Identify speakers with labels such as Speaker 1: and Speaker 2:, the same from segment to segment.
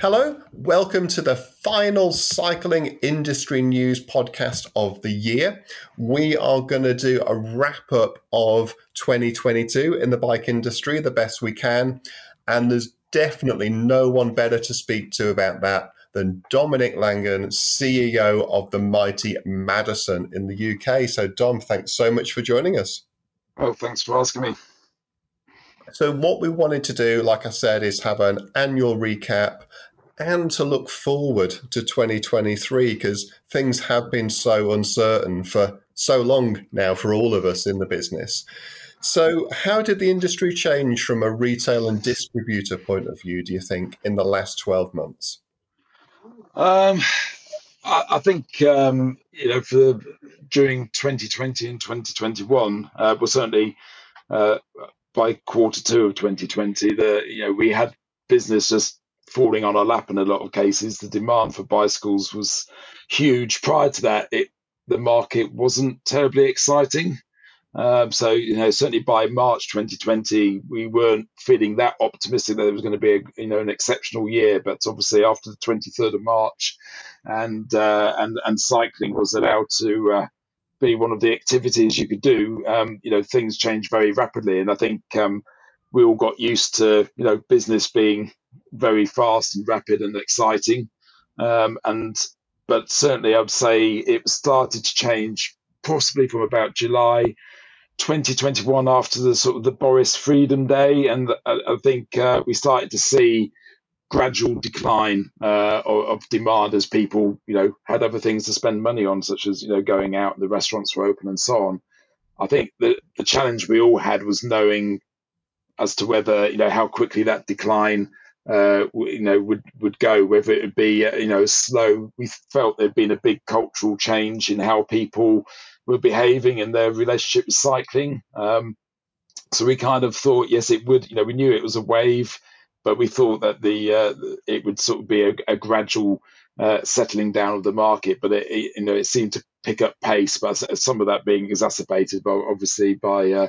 Speaker 1: Hello, welcome to the final cycling industry news podcast of the year. We are going to do a wrap up of 2022 in the bike industry the best we can. And there's definitely no one better to speak to about that than Dominic Langan, CEO of the mighty Madison in the UK. So, Dom, thanks so much for joining us.
Speaker 2: Oh, thanks for asking me.
Speaker 1: So, what we wanted to do, like I said, is have an annual recap and to look forward to 2023 because things have been so uncertain for so long now for all of us in the business. So, how did the industry change from a retail and distributor point of view, do you think, in the last 12 months?
Speaker 2: Um, I, I, think, um, you know, for during 2020 and 2021, uh, well, certainly uh, by quarter two of 2020, the, you know, we had business just falling on our lap in a lot of cases. The demand for bicycles was huge. Prior to that, it the market wasn't terribly exciting. Um, so you know, certainly by March 2020, we weren't feeling that optimistic that it was going to be a, you know an exceptional year. But obviously, after the 23rd of March, and uh, and and cycling was allowed to uh, be one of the activities you could do, um, you know, things changed very rapidly. And I think um, we all got used to you know business being very fast and rapid and exciting. Um, and but certainly, I'd say it started to change possibly from about July 2021 after the sort of the Boris Freedom Day, and I, I think uh, we started to see gradual decline uh, of, of, demand as people, you know, had other things to spend money on, such as you know going out, the restaurants were open, and so on. I think the the challenge we all had was knowing as to whether you know how quickly that decline uh, you know would would go whether it would be uh, you know slow. We felt there'd been a big cultural change in how people were behaving in their relationship with cycling. Um, so we kind of thought yes it would you know we knew it was a wave but we thought that the uh, it would sort of be a, a gradual uh, settling down of the market. But it, it, you know it seemed to pick up pace but some of that being exacerbated by obviously by uh,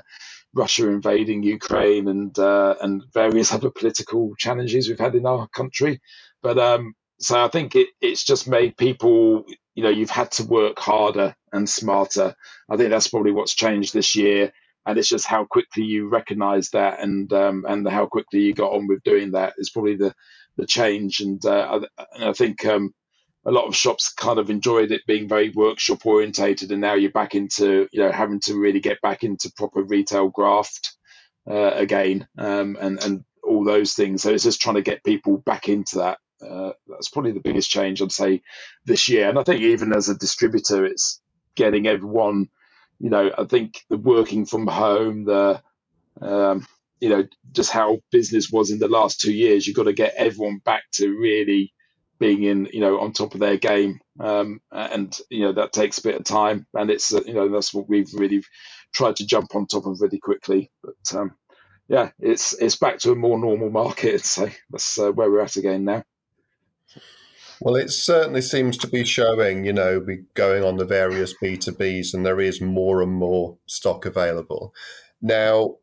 Speaker 2: Russia invading Ukraine and uh, and various other political challenges we've had in our country. But um, so I think it, it's just made people, you know, you've had to work harder and smarter. I think that's probably what's changed this year, and it's just how quickly you recognise that and um, and how quickly you got on with doing that is probably the the change. And, uh, I, I think um, a lot of shops kind of enjoyed it being very workshop orientated, and now you're back into you know having to really get back into proper retail graft uh, again, um, and and all those things. So it's just trying to get people back into that. Uh, that's probably the biggest change I'd say this year, and I think even as a distributor, it's getting everyone. You know, I think the working from home, the um, you know, just how business was in the last two years. You've got to get everyone back to really being in you know on top of their game. Um, and you know that takes a bit of time. And it's uh, you know that's what we've really tried to jump on top of really quickly. But um, yeah it's it's back to a more normal market. So that's uh, where we're at again now.
Speaker 1: Well, it certainly seems to be showing, you know, we going on the various B2Bs and there is more and more stock available. Now,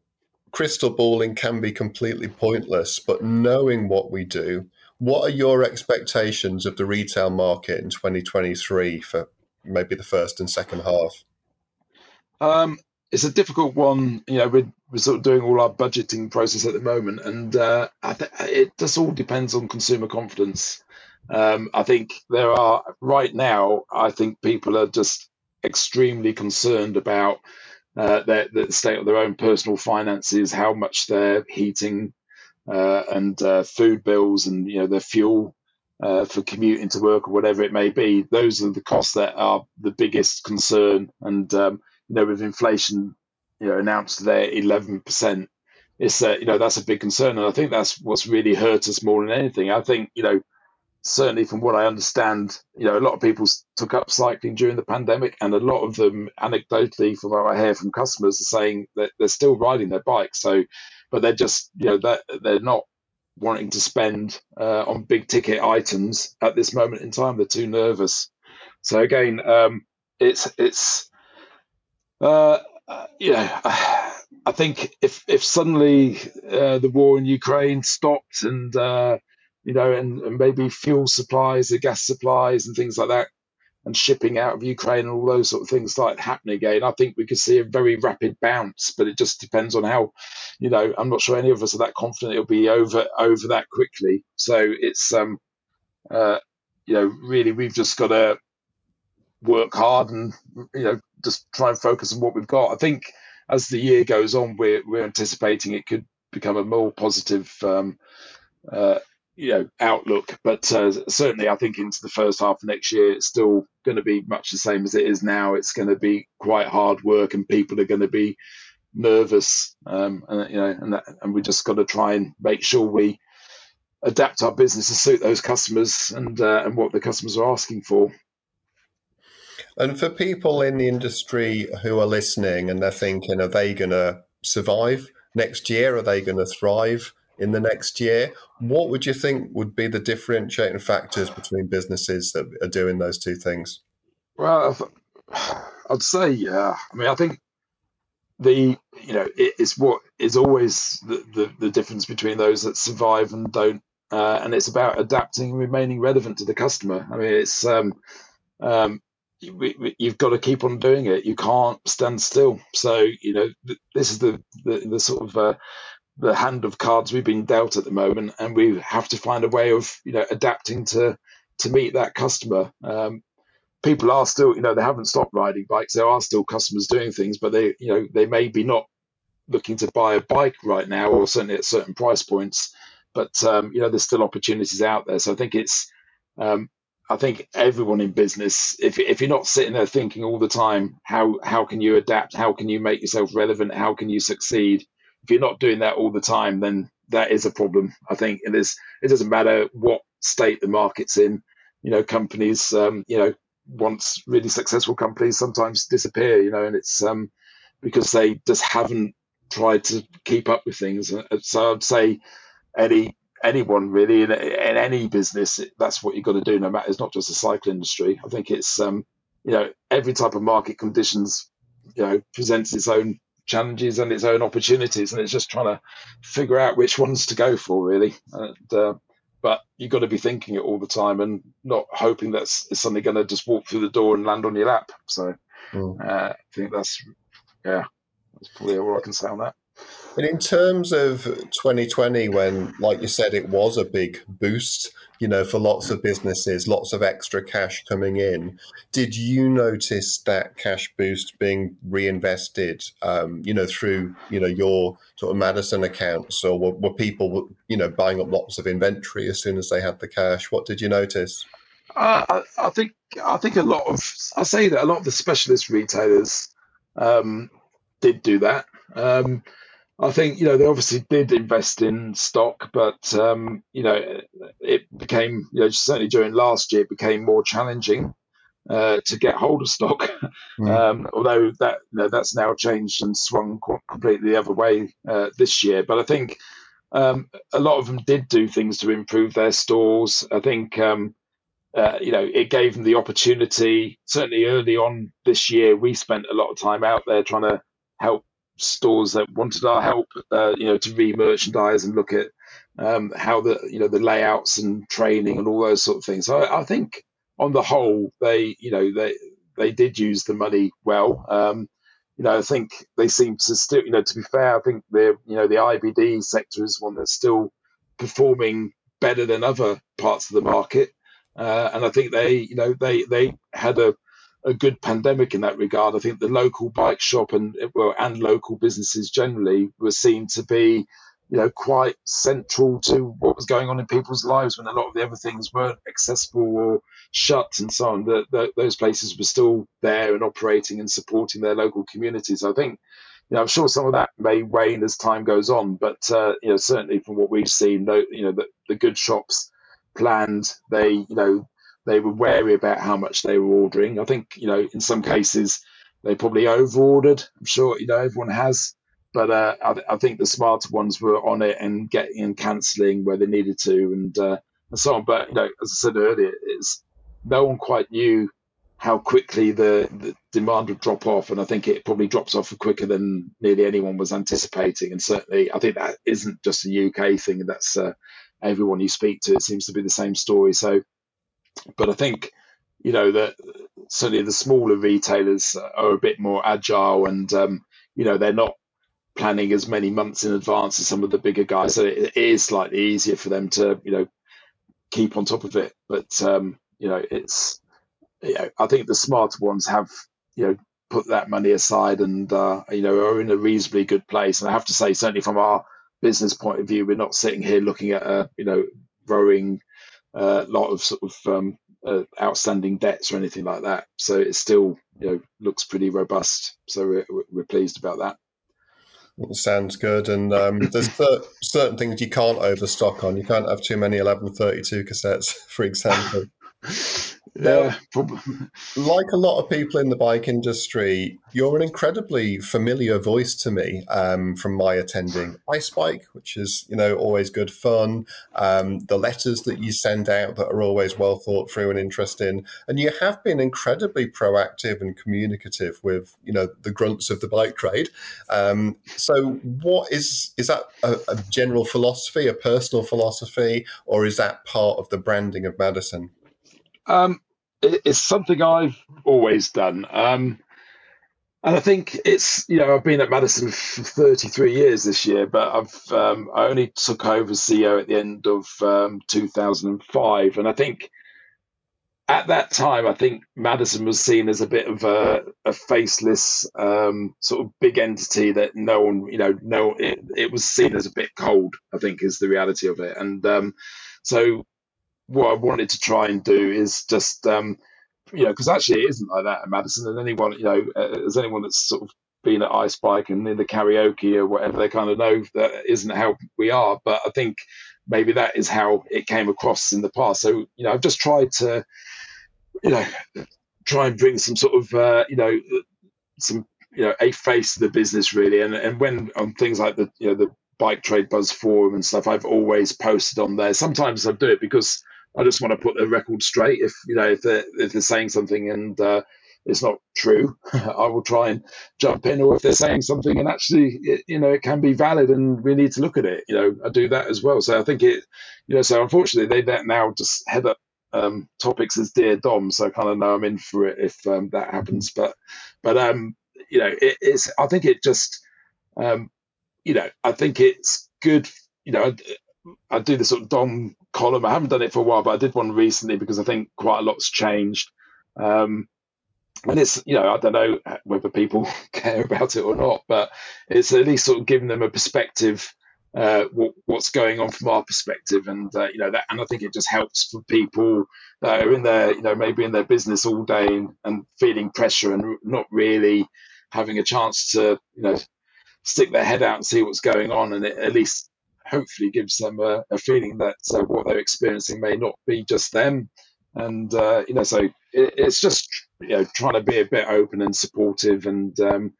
Speaker 1: crystal balling can be completely pointless, but knowing what we do, what are your expectations of the retail market in 2023 for maybe the first and second half?
Speaker 2: Um, it's a difficult one. You know, we're, we're sort of doing all our budgeting process at the moment, and uh, th- it just all depends on consumer confidence. Um, I think there are right now. I think people are just extremely concerned about uh, their, the state of their own personal finances, how much they're heating and uh, food bills and you know their fuel uh, for commuting to work or whatever it may be. Those are the costs that are the biggest concern. And um, you know, with inflation, you know, announced there eleven percent, it's uh, you know that's a big concern. And I think that's what's really hurt us more than anything. I think you know. Certainly, from what I understand, you know, a lot of people took up cycling during the pandemic, and a lot of them, anecdotally, from what I hear from customers, are saying that they're still riding their bikes. So, but they're just you know that they're not wanting to spend uh, on big ticket items at this moment in time. They're too nervous. So again, um, it's it's uh, yeah. I think if if suddenly uh, the war in Ukraine stopped and uh, you know, and, and maybe fuel supplies, the gas supplies, and things like that, and shipping out of Ukraine and all those sort of things start happening again, I think we could see a very rapid bounce. But it just depends on how, you know, I'm not sure any of us are that confident it'll be over over that quickly. So it's um, uh, you know, really we've just got to work hard and you know just try and focus on what we've got. I think as the year goes on, we're we're anticipating it could become a more positive. Um, uh, you know outlook. But uh, certainly, I think into the first half of next year, it's still going to be much the same as it is now. It's going to be quite hard work, and people are going to be nervous. Um, and you know, and that, and we just got to try and make sure we adapt our business to suit those customers and uh, and what the customers are asking for.
Speaker 1: And for people in the industry who are listening and they're thinking, are they going to survive next year? Are they going to thrive? In the next year. What would you think would be the differentiating factors between businesses that are doing those two things?
Speaker 2: Well, I'd say, yeah. I mean, I think the you know it is what is always the, the, the difference between those that survive and don't, uh, and it's about adapting and remaining relevant to the customer. I mean, it's um, um, you, you've got to keep on doing it. You can't stand still. So you know this is the the, the sort of uh, the hand of cards we've been dealt at the moment, and we have to find a way of you know adapting to to meet that customer. Um, people are still, you know, they haven't stopped riding bikes. There are still customers doing things, but they, you know, they may be not looking to buy a bike right now, or certainly at certain price points. But um, you know, there's still opportunities out there. So I think it's, um, I think everyone in business, if if you're not sitting there thinking all the time, how how can you adapt? How can you make yourself relevant? How can you succeed? If you're not doing that all the time, then that is a problem. I think And it is. It doesn't matter what state the market's in. You know, companies. Um, you know, once really successful companies sometimes disappear. You know, and it's um, because they just haven't tried to keep up with things. Uh, so I'd say any anyone really in, in any business, that's what you've got to do. No matter it's not just the cycle industry. I think it's um, you know every type of market conditions you know presents its own challenges and its own opportunities, and it's just trying to figure out which ones to go for, really. And, uh, but you've got to be thinking it all the time and not hoping that it's suddenly going to just walk through the door and land on your lap. So mm. uh, I think that's yeah, that's probably all I can say on that.
Speaker 1: And in terms of 2020, when, like you said, it was a big boost, you know, for lots of businesses, lots of extra cash coming in, did you notice that cash boost being reinvested, um, you know, through, you know, your sort of Madison accounts, or were, were, people, you know, buying up lots of inventory as soon as they had the cash? What did you notice?
Speaker 2: Uh, I, think I think a lot of I say that a lot of the specialist retailers um, did do that. Um, I think you know they obviously did invest in stock, but um, you know it became you know certainly during last year it became more challenging uh, to get hold of stock. Mm. Um, although that you know, that's now changed and swung completely the other way uh, this year. But I think um, a lot of them did do things to improve their stores. I think um, uh, you know it gave them the opportunity. Certainly early on this year, we spent a lot of time out there trying to help stores that wanted our help, uh, you know, to re-merchandise and look at um, how the you know the layouts and training and all those sort of things. So I, I think on the whole, they you know they they did use the money well. Um, you know, I think they seem to still, you know, to be fair, I think the you know the IBD sector is one that's still performing better than other parts of the market, uh, and I think they, you know, they they had a a good pandemic in that regard. I think the local bike shop and well and local businesses generally were seen to be, you know, quite central to what was going on in people's lives when a lot of the other things weren't accessible or shut and so on. That those places were still there and operating and supporting their local communities. I think. You know, I'm sure some of that may wane as time goes on, but uh, you know, certainly from what we've seen, you know, the, the good shops planned. They, you know, they were wary about how much they were ordering. I think, you know, in some cases they probably over-ordered. I'm sure, you know, everyone has. But uh, I, th- I, think the smarter ones were on it and getting and cancelling where they needed to and, uh, and so on. But, you know, as I said earlier, it's, no one quite knew how quickly the, the demand would drop off. And I think it probably drops off quicker than nearly anyone was anticipating. And certainly, I think that isn't just a UK thing. That's uh, everyone you speak to, it seems to be the same story. So, but I think you know that certainly the smaller retailers are a bit more agile, and um, you know they're not planning as many months in advance as some of the bigger guys. So it is slightly easier for them to you know keep on top of it. But um, you know it's you know, I think the smarter ones have you know put that money aside and uh, you know are in a reasonably good place. And I have to say, certainly from our business point of view, we're not sitting here looking at a you know growing uh, lot of sort of um, uh, outstanding debts or anything like that. So it still you know looks pretty robust. So we're, we're pleased about that.
Speaker 1: Sounds good. And um, there's cer- certain things you can't overstock on. You can't have too many 1132 cassettes, for example.
Speaker 2: Yeah,
Speaker 1: like a lot of people in the bike industry, you're an incredibly familiar voice to me um, from my attending Ice Bike, which is you know always good fun. Um, the letters that you send out that are always well thought through and interesting, and you have been incredibly proactive and communicative with you know the grunts of the bike trade. Um, so, what is is that a, a general philosophy, a personal philosophy, or is that part of the branding of Madison?
Speaker 2: Um, it's something I've always done. Um, and I think it's you know I've been at Madison for 33 years this year, but I've um, I only took over CEO at the end of um, 2005, and I think at that time I think Madison was seen as a bit of a, a faceless um, sort of big entity that no one you know no it, it was seen as a bit cold. I think is the reality of it, and um, so what I wanted to try and do is just, um, you know, because actually it isn't like that at Madison. And anyone, you know, uh, as anyone that's sort of been at Ice Bike and in the karaoke or whatever, they kind of know that isn't how we are. But I think maybe that is how it came across in the past. So, you know, I've just tried to, you know, try and bring some sort of, uh, you know, some, you know, a face to the business really. And and when on things like the, you know, the bike trade buzz forum and stuff, I've always posted on there. Sometimes I do it because I just want to put the record straight. If you know if they're if they're saying something and uh, it's not true, I will try and jump in. Or if they're saying something and actually it, you know it can be valid and we need to look at it, you know, I do that as well. So I think it, you know, so unfortunately they now just head up um, topics as dear Dom, so I kind of know I'm in for it if um, that happens. But but um, you know, it, it's I think it just um, you know I think it's good. You know, I, do the sort of Dom column. I haven't done it for a while, but I did one recently because I think quite a lot's changed. Um, and it's you know I don't know whether people care about it or not, but it's at least sort of giving them a perspective uh, what, what's going on from our perspective, and uh, you know that, and I think it just helps for people that are in their you know maybe in their business all day and, and feeling pressure and not really having a chance to you know stick their head out and see what's going on, and it at least hopefully gives them a, a feeling that uh, what they're experiencing may not be just them. And uh, you know, so it, it's just you know trying to be a bit open and supportive, and um,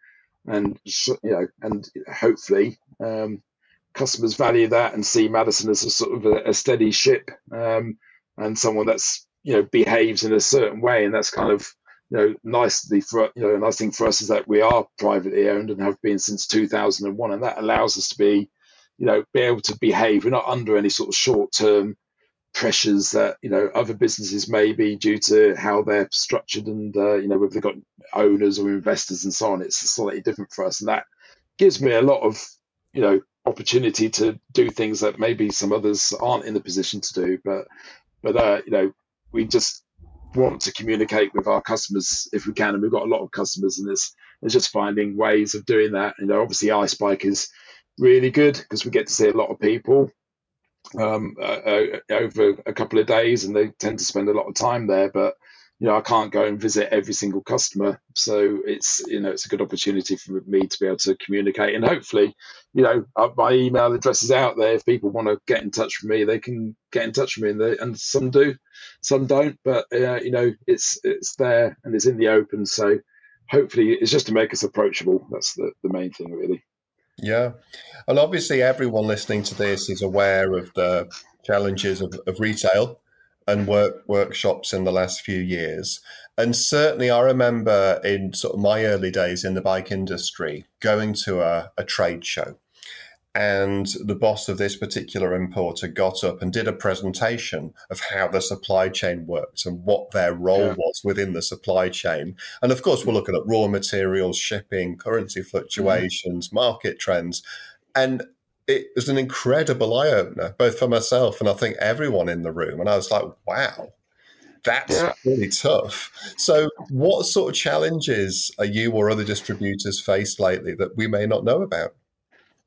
Speaker 2: and you know, and hopefully um, customers value that and see Madison as a sort of a, a steady ship um, and someone that's you know behaves in a certain way, and that's kind of you know nicely for you know a nice thing for us is that we are privately owned and have been since 2001, and that allows us to be you know, be able to behave. We're not under any sort of short term pressures that you know other businesses may be due to how they're structured and uh, you know whether they've got owners or investors and so on. It's slightly different for us, and that gives me a lot of you know opportunity to do things that maybe some others aren't in the position to do. But but uh, you know we just want to communicate with our customers if we can, and we've got a lot of customers, and it's it's just finding ways of doing that. You know, obviously, Ice Bike is really good because we get to see a lot of people um, uh, uh, over a couple of days, and they tend to spend a lot of time there. But you know, I can't go and visit every single customer, so it's you know it's a good opportunity for me to be able to communicate, and hopefully, you know, uh, my email address is out there. If people want to get in touch with me, they can get in touch with me, and, they, and some do, some don't, but uh, you know, it's it's there and it's in the open. So hopefully, it's just to make us approachable. That's the the main thing, really.
Speaker 1: Yeah. And obviously, everyone listening to this is aware of the challenges of, of retail and work workshops in the last few years. And certainly, I remember in sort of my early days in the bike industry going to a, a trade show and the boss of this particular importer got up and did a presentation of how the supply chain worked and what their role yeah. was within the supply chain. And of course, we're looking at raw materials, shipping, currency fluctuations, mm. market trends. And it was an incredible eye opener, both for myself and I think everyone in the room. And I was like, wow, that's yeah. really tough. So, what sort of challenges are you or other distributors faced lately that we may not know about?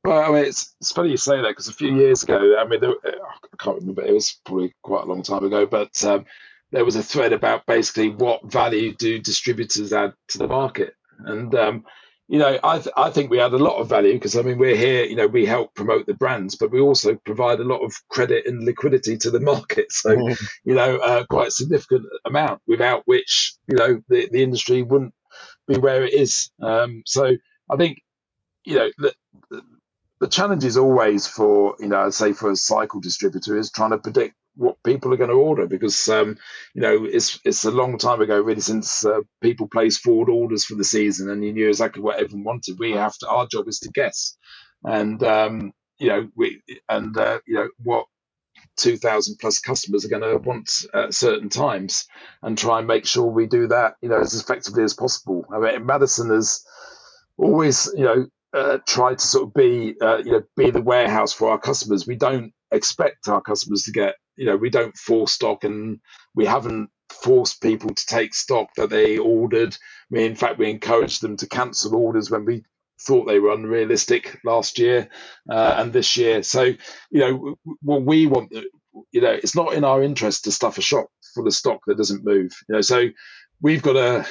Speaker 2: Well, I mean, it's, it's funny you say that because a few years ago, I mean, there, I can't remember, it was probably quite a long time ago, but um, there was a thread about basically what value do distributors add to the market. And um, you know, I, th- I think we add a lot of value because I mean we're here, you know, we help promote the brands, but we also provide a lot of credit and liquidity to the market. So, mm. you know, uh, quite a significant amount without which, you know, the, the industry wouldn't be where it is. Um, so I think, you know, the, the challenge is always for, you know, say for a cycle distributor is trying to predict what people are going to order because um, you know it's it's a long time ago really since uh, people placed forward orders for the season and you knew exactly what everyone wanted. We have to our job is to guess, and um, you know we and uh, you know what. 2000 plus customers are going to want at certain times and try and make sure we do that you know as effectively as possible i mean madison has always you know uh, tried to sort of be uh, you know be the warehouse for our customers we don't expect our customers to get you know, we don't force stock and we haven't forced people to take stock that they ordered. We, in fact, we encouraged them to cancel orders when we thought they were unrealistic last year uh, and this year. So, you know, what we want, you know, it's not in our interest to stuff a shop full of stock that doesn't move. You know, so we've got to,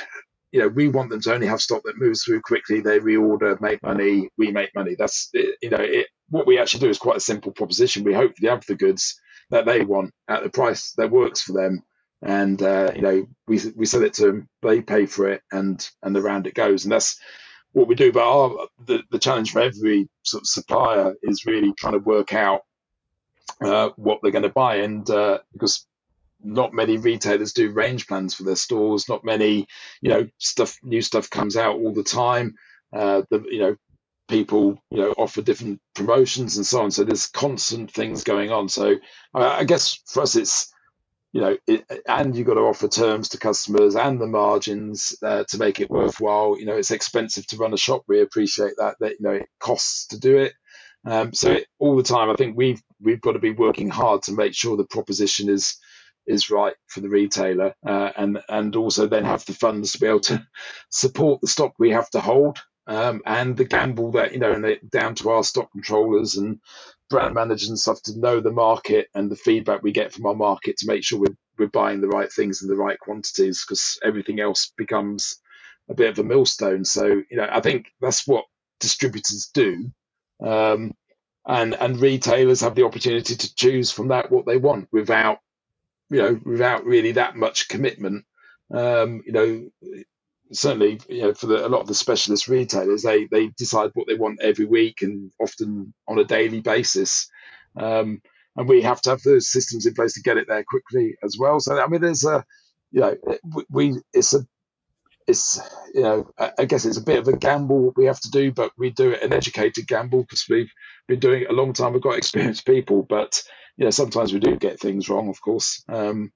Speaker 2: you know, we want them to only have stock that moves through quickly. They reorder, make money, we make money. That's, you know, it, what we actually do is quite a simple proposition. We hopefully have the goods that they want at the price that works for them. And uh, you know, we we sell it to them, they pay for it, and and around it goes. And that's what we do. But our the, the challenge for every sort of supplier is really trying to work out uh, what they're going to buy, and uh, because not many retailers do range plans for their stores. Not many, you know, stuff new stuff comes out all the time. Uh, the you know people you know offer different promotions and so on. So there's constant things going on. So i guess for us it's you know it, and you've got to offer terms to customers and the margins uh, to make it worthwhile. You know it's expensive to run a shop. We appreciate that that you know it costs to do it. Um, so it, all the time i think we've we've got to be working hard to make sure the proposition is is right for the retailer uh, and and also then have the funds to be able to support the stock we have to hold um, and the gamble that you know, and down to our stock controllers and brand managers and stuff to know the market and the feedback we get from our market to make sure we're we're buying the right things in the right quantities because everything else becomes a bit of a millstone. So you know, I think that's what distributors do. Um, and and retailers have the opportunity to choose from that what they want without you know without really that much commitment um, you know certainly you know for the, a lot of the specialist retailers they they decide what they want every week and often on a daily basis. Um, and we have to have those systems in place to get it there quickly as well. So i mean there's a you know we it's a it's you know i guess it's a bit of a gamble what we have to do but we do it an educated gamble because we've been doing it a long time. We've got experienced people but you know sometimes we do get things wrong of course um,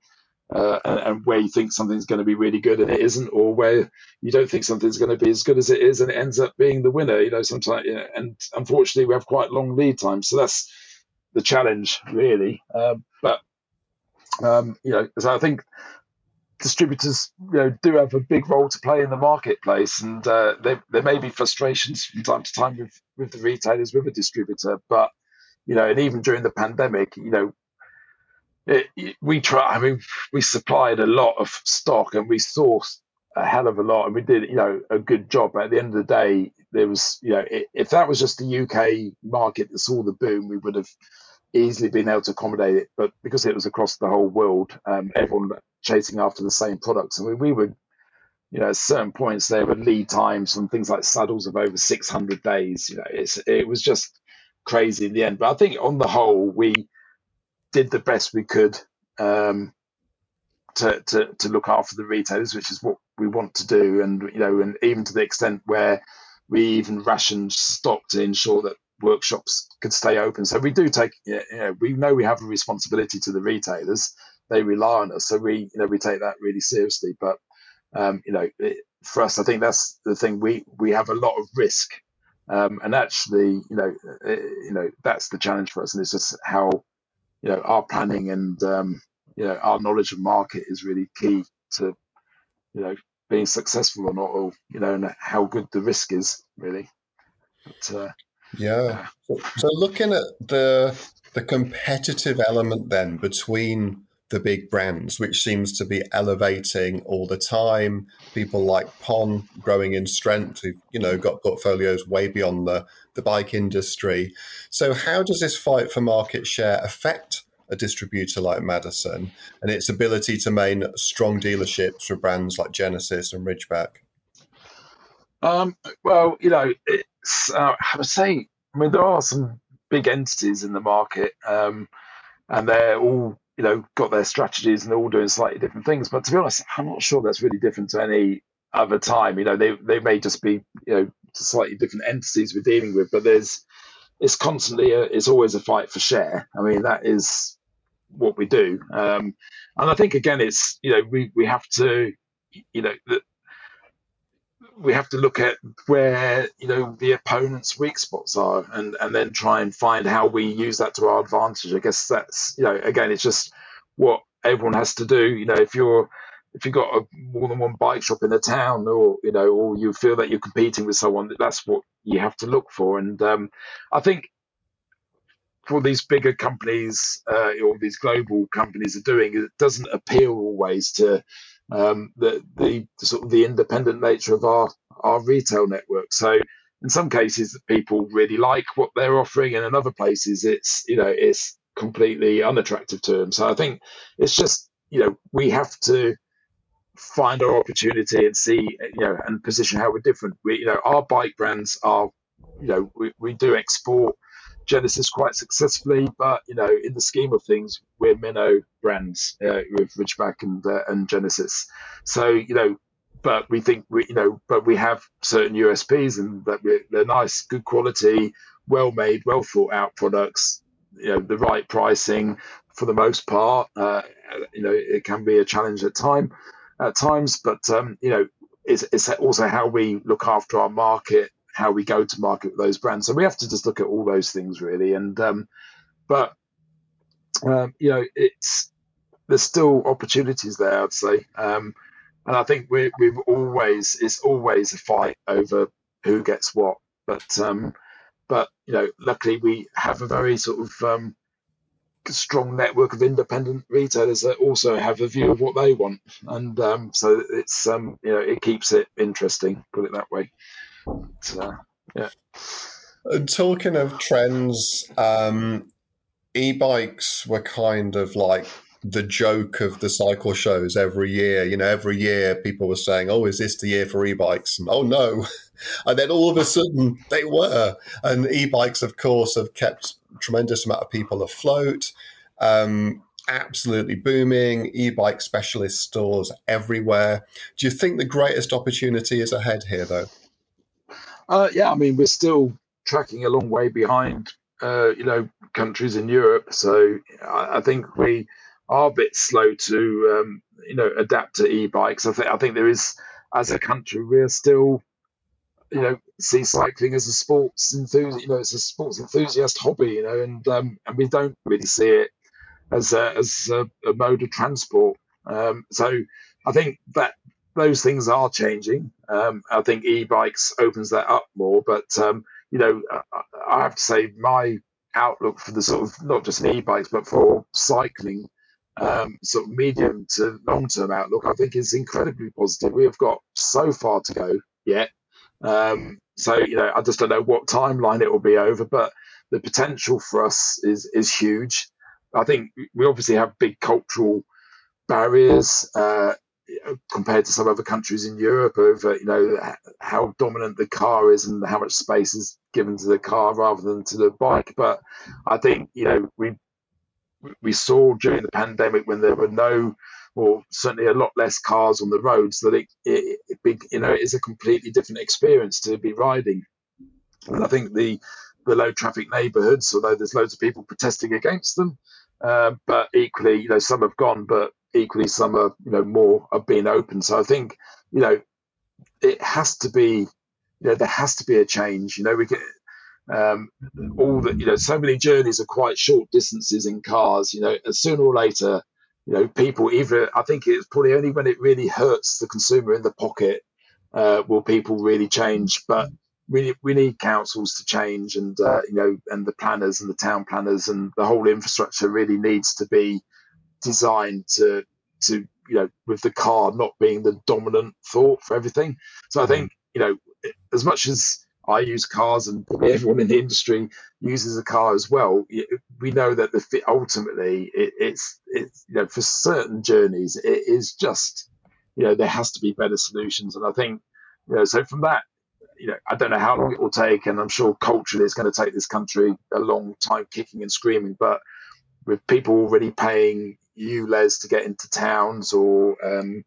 Speaker 2: uh, and, and, where you think something's going to be really good and it isn't, or where you don't think something's going to be as good as it is and it ends up being the winner. You know, sometimes, you know, and unfortunately, we have quite long lead times, so that's the challenge, really. Um, but um, you know, so I think distributors, you know, do have a big role to play in the marketplace, and uh, there, there may be frustrations from time to time with with the retailers with a distributor, but you know, and even during the pandemic, you know, it, we try. I mean, we supplied a lot of stock and we sourced a hell of a lot, and we did, you know, a good job. But at the end of the day, there was, you know, if that was just the UK market that saw the boom, we would have easily been able to accommodate it. But because it was across the whole world, um, everyone chasing after the same products, and we, we would, you know, at certain points there were lead times on things like saddles of over 600 days. You know, it's it was just crazy in the end. But I think on the whole, we did the best we could um, to, to to look after the retailers, which is what we want to do, and you know, and even to the extent where we even rationed stock to ensure that workshops could stay open. So we do take, you know, we know we have a responsibility to the retailers. They rely on us, so we, you know, we take that really seriously. But um, you know, it, for us, I think that's the thing. We we have a lot of risk, um, and actually, you know, it, you know, that's the challenge for us, and it's just how, you know, our planning and um, you know our knowledge of market is really key to, you know, being successful or not, or you know, and how good the risk is really. But, uh,
Speaker 1: yeah. So looking at the the competitive element then between the big brands, which seems to be elevating all the time. People like Pon growing in strength, who you know got portfolios way beyond the the bike industry. So how does this fight for market share affect a distributor like Madison and its ability to maintain strong dealerships for brands like Genesis and Ridgeback?
Speaker 2: Um, well, you know, it's uh, I would say, I mean, there are some big entities in the market, um, and they're all you know got their strategies and they're all doing slightly different things. But to be honest, I'm not sure that's really different to any other time. You know, they they may just be you know slightly different entities we're dealing with, but there's it's constantly a, it's always a fight for share. I mean, that is what we do, um, and I think again, it's you know we we have to you know we have to look at where you know the opponent's weak spots are and and then try and find how we use that to our advantage. I guess that's you know again it's just what everyone has to do. You know if you're if you've got a, more than one bike shop in a town or you know or you feel that you're competing with someone that's what you have to look for. And um, i think for these bigger companies uh, or these global companies are doing it doesn't appeal always to um, the, the sort of the independent nature of our our retail network. So in some cases, people really like what they're offering, and in other places, it's you know it's completely unattractive to them. So I think it's just you know we have to find our opportunity and see you know and position how we're different. We you know our bike brands are you know we, we do export Genesis quite successfully, but you know, in the scheme of things, we're minnow brands uh, with Ridgeback and uh, and Genesis. So you know, but we think we you know, but we have certain USPs and that they're nice, good quality, well made, well thought out products. You know, the right pricing for the most part. Uh, you know, it can be a challenge at time at times, but um, you know, it's, it's also how we look after our market how we go to market with those brands. So we have to just look at all those things really. And um, but um, you know, it's there's still opportunities there. I'd say, um, and I think we, we've always it's always a fight over who gets what. But um, but you know, luckily we have a very sort of um, strong network of independent retailers that also have a view of what they want, and um, so it's um, you know it keeps it interesting. Put it that way. So, yeah.
Speaker 1: And talking of trends, um, e-bikes were kind of like the joke of the cycle shows every year. You know, every year people were saying, "Oh, is this the year for e-bikes?" And oh no, and then all of a sudden they were. And e-bikes, of course, have kept tremendous amount of people afloat. Um, absolutely booming. E-bike specialist stores everywhere. Do you think the greatest opportunity is ahead here, though?
Speaker 2: Uh, yeah, I mean, we're still tracking a long way behind, uh, you know, countries in Europe. So I, I, think we are a bit slow to, um, you know, adapt to e-bikes. I think I think there is, as a country, we're still, you know, see cycling as a sports enthusiast. You know, it's a sports enthusiast hobby. You know, and um, and we don't really see it as a, as a, a mode of transport. Um, so I think that those things are changing. Um, I think e-bikes opens that up more, but um, you know, I have to say my outlook for the sort of not just e-bikes but for cycling, um, sort of medium to long-term outlook, I think is incredibly positive. We have got so far to go yet. Um, so you know, I just don't know what timeline it will be over, but the potential for us is is huge. I think we obviously have big cultural barriers. Uh, compared to some other countries in Europe over you know how dominant the car is and how much space is given to the car rather than to the bike. But I think you know we we saw during the pandemic when there were no or certainly a lot less cars on the roads that it, it, it you know is a completely different experience to be riding. And I think the the low traffic neighbourhoods, although there's loads of people protesting against them. Uh, but equally, you know, some have gone, but equally some are, you know, more are being open. So I think, you know, it has to be, you know, there has to be a change. You know, we get um, all the, you know, so many journeys are quite short distances in cars. You know, sooner or later, you know, people either I think it's probably only when it really hurts the consumer in the pocket uh, will people really change. But we we need councils to change, and uh, you know, and the planners and the town planners and the whole infrastructure really needs to be designed to to you know with the car not being the dominant thought for everything. So I mm. think you know as much as I use cars and everyone in the industry uses a car as well. We know that the fit ultimately it, it's it's you know for certain journeys it is just you know there has to be better solutions, and I think you know so from that you know I don't know how long it will take, and I'm sure culturally it's going to take this country a long time kicking and screaming, but with people already paying ULEZ to get into towns or um,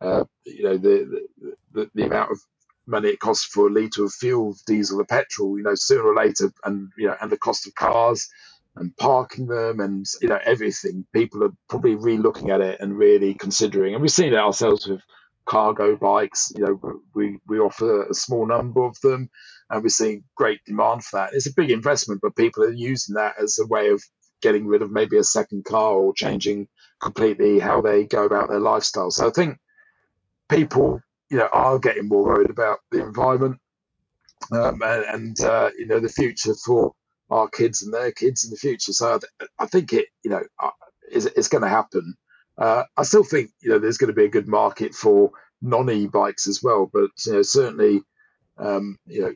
Speaker 2: uh, you know the, the the amount of money it costs for a litre of fuel, diesel or petrol, you know, sooner or later, and you know, and the cost of cars and parking them and you know everything, people are probably re-looking at it and really considering. And we've seen it ourselves with cargo bikes. You know, we we offer a small number of them, and we're seeing great demand for that. It's a big investment, but people are using that as a way of getting rid of maybe a second car or changing completely how they go about their lifestyle. So I think people you know, are getting more worried about the environment um, and, and uh, you know the future for our kids and their kids in the future. So I, I think it, you know, uh, is it's going to happen. Uh, I still think you know there's going to be a good market for non-e-bikes as well, but you know certainly um, you know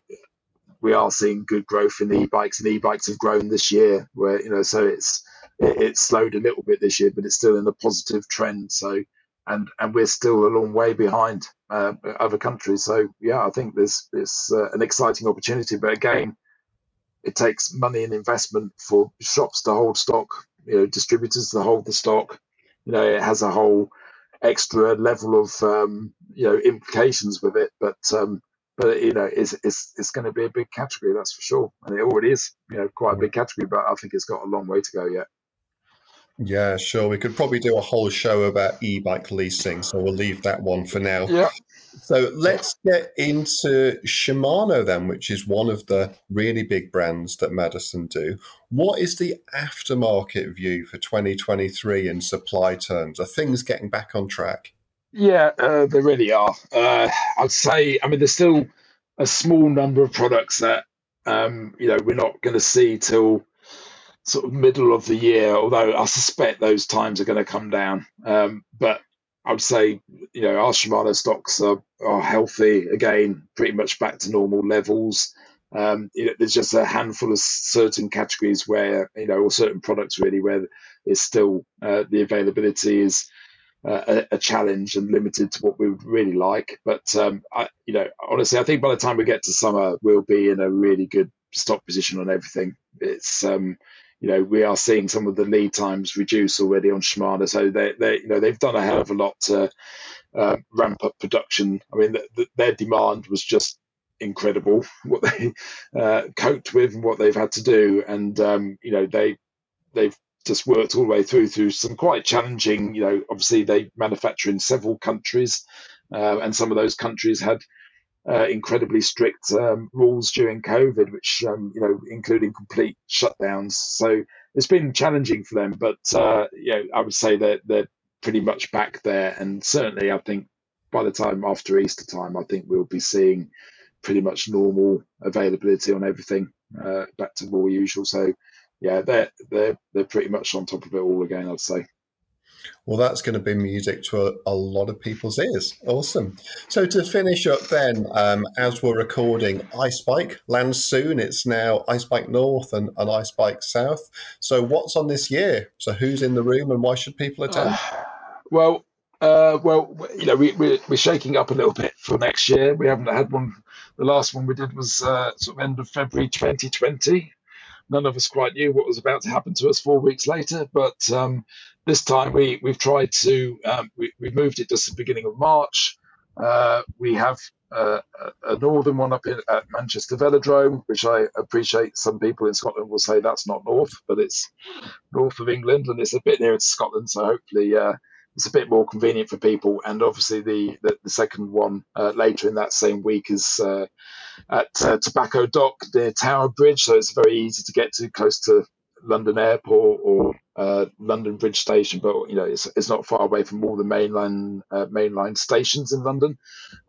Speaker 2: we are seeing good growth in e-bikes, and e-bikes have grown this year. Where you know so it's it, it's slowed a little bit this year, but it's still in a positive trend. So and and we're still a long way behind uh, other countries. So yeah, I think there's there's uh, an exciting opportunity, but again, it takes money and investment for shops to hold stock, you know, distributors to hold the stock. You know, it has a whole extra level of um, you know implications with it, but um, but you know, it's it's it's going to be a big category, that's for sure, and it already is, you know, quite a big category, but I think it's got a long way to go yet.
Speaker 1: Yeah, sure. We could probably do a whole show about e-bike leasing, so we'll leave that one for now.
Speaker 2: Yeah.
Speaker 1: So let's get into Shimano then, which is one of the really big brands that Madison do. What is the aftermarket view for 2023 in supply terms? Are things getting back on track?
Speaker 2: Yeah, uh, they really are. Uh, I'd say, I mean, there's still a small number of products that um, you know we're not going to see till sort of middle of the year, although I suspect those times are going to come down. Um, but I would say, you know, our Shimano stocks are, are healthy again, pretty much back to normal levels. Um, you know, there's just a handful of certain categories where, you know, or certain products really where it's still uh, the availability is a, a, challenge and limited to what we would really like. But um, I, you know, honestly, I think by the time we get to summer, we'll be in a really good stock position on everything. It's um, you know, we are seeing some of the lead times reduce already on Shimano. So they, they you know, they've done a hell of a lot to uh, ramp up production. I mean, the, the, their demand was just incredible what they uh, coped with and what they've had to do, and um, you know, they they've just worked all the way through through some quite challenging. You know, obviously they manufacture in several countries, uh, and some of those countries had uh, incredibly strict um, rules during COVID, which um, you know, including complete shutdowns. So it's been challenging for them, but uh, you know, I would say that they're pretty much back there, and certainly, I think by the time after Easter time, I think we'll be seeing pretty much normal availability on everything, uh, back to more usual. So yeah, they're they're they're pretty much on top of it all again. I'd say.
Speaker 1: Well, that's going to be music to a, a, lot of people's ears. Awesome. So to finish up, then, um, as we're recording, Ice Bike lands soon. It's now Ice Bike North and, and Ice Bike South. So what's on this year? So who's in the room and why should people attend? Uh,
Speaker 2: well, uh, well, you know, we, we're, we're shaking up a little bit for next year. We haven't had one. The last one we did was uh, sort of end of February 2020 none of us quite knew what was about to happen to us four weeks later. But um, this time we we've tried to um, we, we moved it just the beginning of March. Uh, we have uh, a northern one up in, at Manchester Velodrome, which I appreciate. Some people in Scotland will say that's not north, but it's north of England and it's a bit nearer to Scotland. So hopefully uh, it's a bit more convenient for people. And obviously the the, the second one uh, later in that same week is uh, at uh, Tobacco Dock near Tower Bridge, so it's very easy to get to, close to London Airport or uh, London Bridge Station, but you know it's, it's not far away from all the mainline uh, mainline stations in London.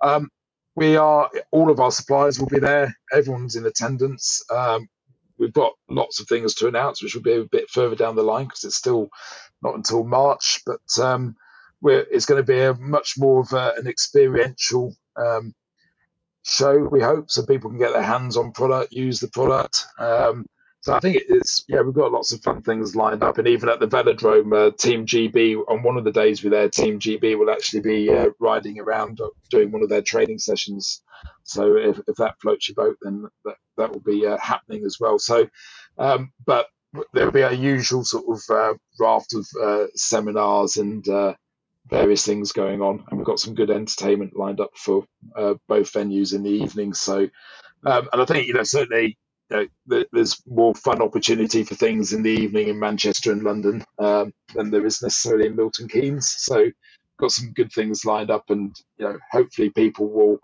Speaker 2: Um, we are all of our suppliers will be there. Everyone's in attendance. Um, we've got lots of things to announce, which will be a bit further down the line because it's still not until March. But um, it's going to be a much more of a, an experiential um, show. We hope so people can get their hands on product, use the product. Um, so I think it's yeah, we've got lots of fun things lined up, and even at the Velodrome, uh, Team GB on one of the days we're there, Team GB will actually be uh, riding around doing one of their training sessions. So if, if that floats your boat, then that, that will be uh, happening as well. So, um, but there'll be our usual sort of uh, raft of uh, seminars and uh, various things going on, and we've got some good entertainment lined up for both venues in the evening. So, um, and I think you know certainly know, there's more fun opportunity for things in the evening in Manchester and London um, than there is necessarily in Milton Keynes. So, got some good things lined up, and you know, hopefully people will,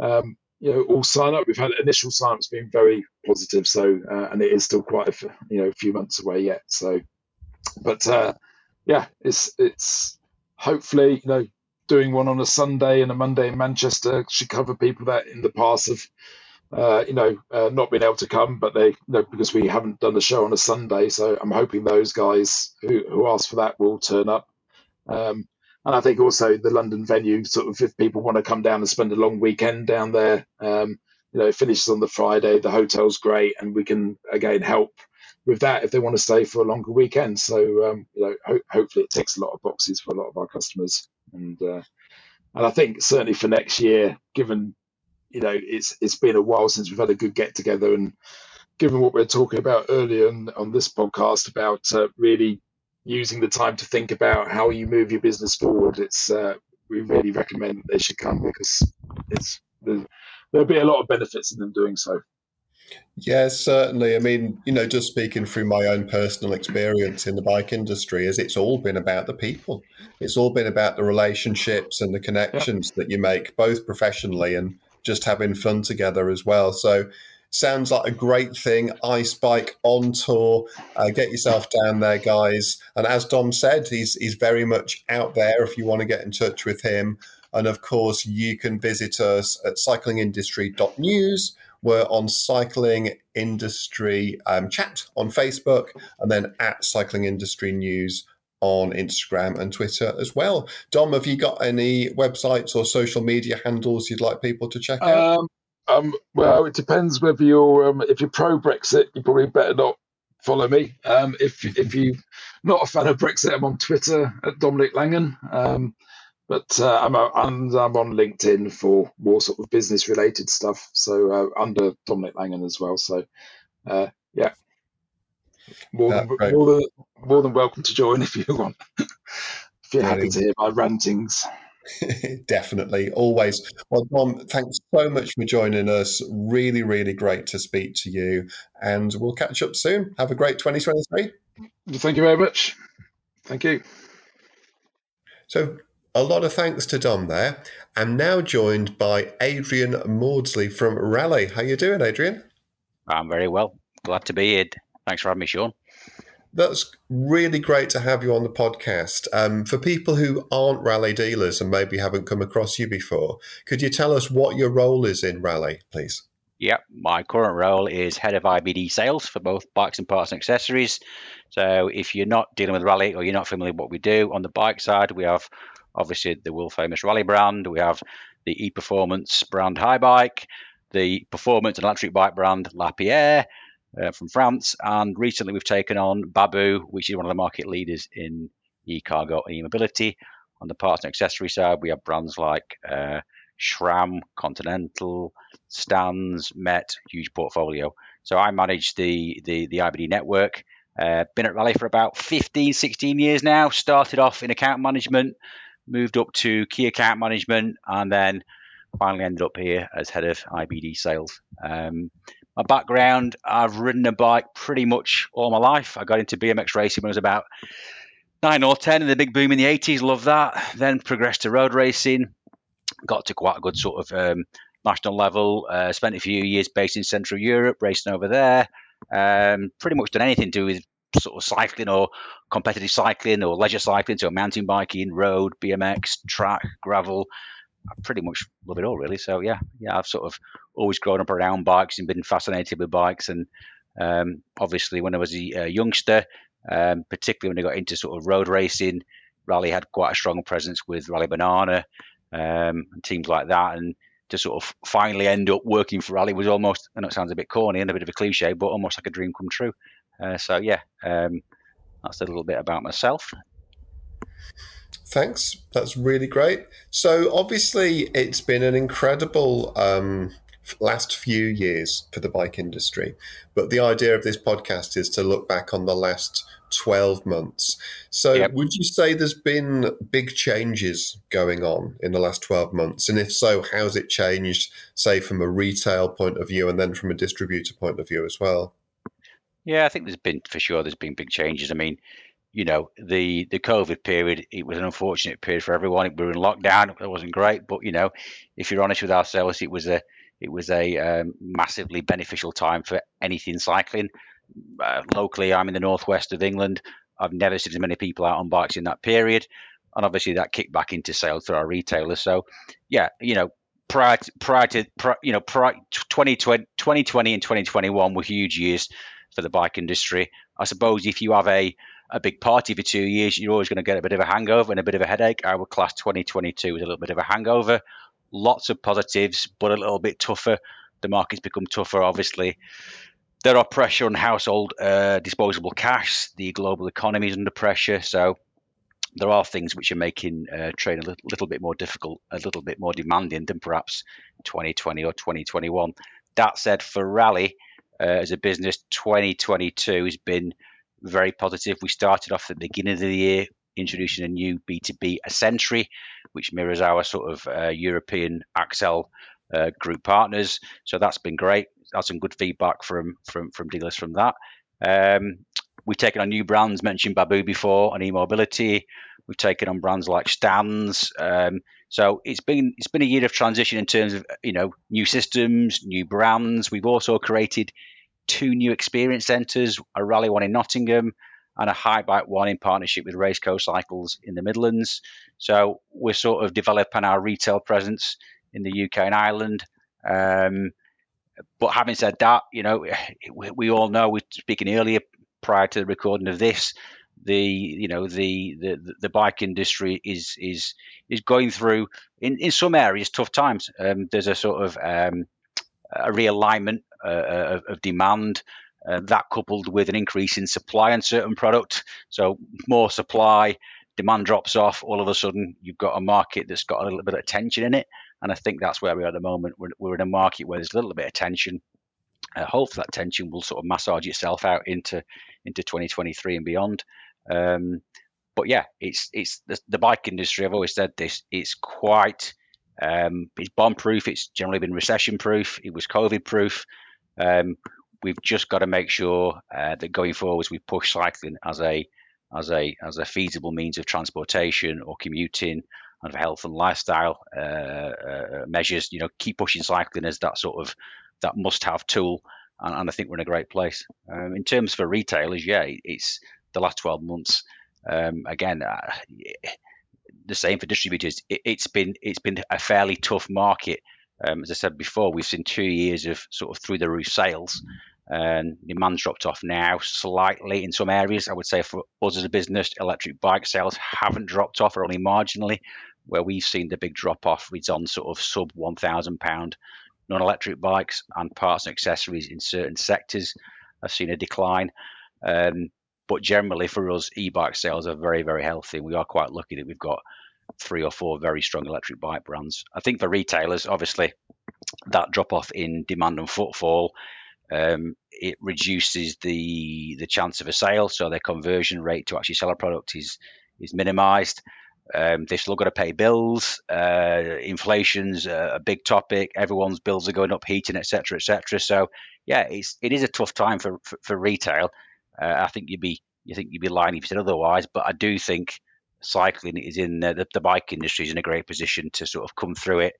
Speaker 2: um, you know, all sign up. We've had initial sign-ups been very positive, so uh, and it is still quite a you know a few months away yet. So, but uh, yeah, it's it's hopefully you know doing one on a Sunday and a Monday in Manchester should cover people that in the past have uh, you know, uh, not being able to come, but they, you know, because we haven't done the show on a Sunday. So I'm hoping those guys who, who asked for that will turn up. Um, and I think also the London venue, sort of, if people want to come down and spend a long weekend down there, um, you know, it finishes on the Friday. The hotel's great, and we can again help with that if they want to stay for a longer weekend. So, um, you know, ho- hopefully it ticks a lot of boxes for a lot of our customers. And uh, and I think certainly for next year, given you know, it's it's been a while since we've had a good get together, and given what we are talking about earlier on, on this podcast about uh, really using the time to think about how you move your business forward, it's uh, we really recommend that they should come because it's there'll be a lot of benefits in them doing so.
Speaker 1: Yes, certainly. I mean, you know, just speaking through my own personal experience in the bike industry, is it's all been about the people. It's all been about the relationships and the connections yeah. that you make, both professionally and just having fun together as well. So sounds like a great thing. Ice Bike on tour. Uh, get yourself down there, guys. And as Dom said, he's he's very much out there. If you want to get in touch with him, and of course, you can visit us at cyclingindustry.news. We're on Cycling Industry um, Chat on Facebook, and then at Cycling Industry News on Instagram and Twitter as well. Dom, have you got any websites or social media handles you'd like people to check out?
Speaker 2: Um, um, well, it depends whether you're um, if you're pro Brexit, you probably better not follow me. Um, if if you're not a fan of Brexit, I'm on Twitter at Dominic Langan. Um, but uh, I'm, I'm, I'm on LinkedIn for more sort of business related stuff. So uh, under Dominic Langan as well. So uh, yeah, more uh, than, more than more than welcome to join if you want. if you're happy to hear my rantings.
Speaker 1: Definitely, always. Well, Tom, thanks so much for joining us. Really, really great to speak to you. And we'll catch up soon. Have a great 2023.
Speaker 2: Thank you very much. Thank you.
Speaker 1: So, a lot of thanks to Dom there. I'm now joined by Adrian Maudsley from Raleigh. How you doing, Adrian?
Speaker 3: I'm very well. Glad to be here. Thanks for having me, Sean.
Speaker 1: That's really great to have you on the podcast. Um, for people who aren't Raleigh dealers and maybe haven't come across you before, could you tell us what your role is in Raleigh, please?
Speaker 3: Yep, my current role is head of IBD sales for both bikes and parts and accessories. So if you're not dealing with Raleigh or you're not familiar with what we do on the bike side, we have obviously the world famous Raleigh brand, we have the e performance brand Haibike, the performance and electric bike brand Lapierre, uh, from France. And recently we've taken on Babboe, which is one of the market leaders in e-cargo and e-mobility. On the parts and accessory side, we have brands like uh, SRAM, Continental, Stans, Met, huge portfolio. So I manage the the, the IBD network. Uh, been at Raleigh for about 15, 16 years now. Started off in account management, moved up to key account management, and then finally ended up here as head of IBD sales. Um, my background, I've ridden a bike pretty much all my life. I got into BMX racing when I was about nine or ten in the big boom in the 80s. Loved that. Then progressed to road racing. Got to quite a good sort of um, national level. Uh, spent a few years based in Central Europe, racing over there. Um, pretty much done anything to do with sort of cycling or competitive cycling or leisure cycling, so mountain biking, road, BMX, track, gravel. I pretty much love it all, really. So yeah, yeah, I've sort of always grown up around bikes and been fascinated with bikes. And um, obviously, when I was a, youngster, um, particularly when I got into sort of road racing, Raleigh had quite a strong presence with Raleigh Banana um, and teams like that. And to sort of finally end up working for Raleigh was almost, I know it sounds a bit corny and a bit of a cliche, but almost like a dream come true. Uh, so yeah, um, that's a little bit about myself.
Speaker 1: Thanks. That's really great. So obviously, it's been an incredible um, last few years for the bike industry. But the idea of this podcast is to look back on the last 12 months. So, yep. would you say there's been big changes going on in the last 12 months? And if so, how's it changed, say, from a retail point of view and then from a distributor point of view as well?
Speaker 3: Yeah, I think there's been for sure. There's been big changes. I mean, you know, the the COVID period, it was an unfortunate period for everyone. We were in lockdown. It wasn't great, but you know, if you're honest with ourselves, it was a it was a um, massively beneficial time for anything cycling. Uh, locally, I'm in the northwest of England. I've never seen as many people out on bikes in that period, and obviously that kicked back into sales through our retailers. So, yeah, you know, prior to, prior to you know, prior, 2020, 2020 and 2021 were huge years for the bike industry. I suppose if you have a a big party for two years, you're always going to get a bit of a hangover and a bit of a headache. Would class 2022 as a little bit of a hangover. Lots of positives, but a little bit tougher. The market's become tougher, obviously. There are pressure on household uh, disposable cash. The global economy is under pressure. So there are things which are making uh, trade a little, little, bit more difficult, a little bit more demanding than perhaps 2020 or 2021. That said, for Raleigh uh, as a business, 2022 has been very positive. We started off at the beginning of the year introducing a new B2B Accentry, which mirrors our sort of uh, European Accell uh, group partners. So that's been great. Had some good feedback from from from dealers from that. Um, we've taken on new brands, mentioned Babboe before on e-mobility. We've taken on brands like Stans. Um, so it's been it's been a year of transition in terms of you know new systems, new brands. We've also created two new experience centres, a Raleigh one in Nottingham and a Haibike one in partnership with Raceco Cycles in the Midlands. So we're sort of developing our retail presence in the UK and Ireland. Um, but having said that, you know, we, we all know we're speaking earlier prior to the recording of this. The you know the, the the bike industry is is is going through in, in some areas tough times. Um, there's a sort of um, a realignment uh, of, demand. Uh, that coupled with an increase in supply on certain product, so more supply, demand drops off. All of a sudden, you've got a market that's got a little bit of tension in it, and I think that's where we are at the moment. We're, we're in a market where there's a little bit of tension. Uh, hopefully, that tension will sort of massage itself out into into 2023 and beyond. Um, but yeah, it's it's the, the, bike industry. I've always said this. It's quite um, it's bomb proof. It's generally been recession proof. It was COVID proof. Um, we've just got to make sure uh, that going forwards we push cycling as a as a as a feasible means of transportation or commuting and health and lifestyle uh, uh, measures. You know, keep pushing cycling as that sort of that must-have tool, and, and I think we're in a great place. Um, in terms for retailers, yeah, it's the last 12 months. Um, again, uh, the same for distributors. It, has been it's been a fairly tough market. Um, as I said before, we've seen two years of sort of through the roof sales, and demand's dropped off now slightly in some areas. I would say for us as a business, electric bike sales haven't dropped off, or only marginally. Where we've seen the big drop off is on sort of sub one thousand pound non-electric bikes and parts and accessories in certain sectors. I've seen a decline. Um, but generally, for us, e-bike sales are very, very healthy. We are quite lucky that we've got three or four very strong electric bike brands. I think for retailers, obviously, that drop off in demand and footfall, um, it reduces the the chance of a sale, so their conversion rate to actually sell a product is is minimised. Um, they've still got to pay bills. Uh, inflation's a, a, big topic. Everyone's bills are going up, heating, etc., etc. So yeah, it's it is a tough time for for, for retail. Uh, I think you'd be you think you'd be lying if you said otherwise, but I do think cycling is in the, the, the bike industry is in a great position to sort of come through it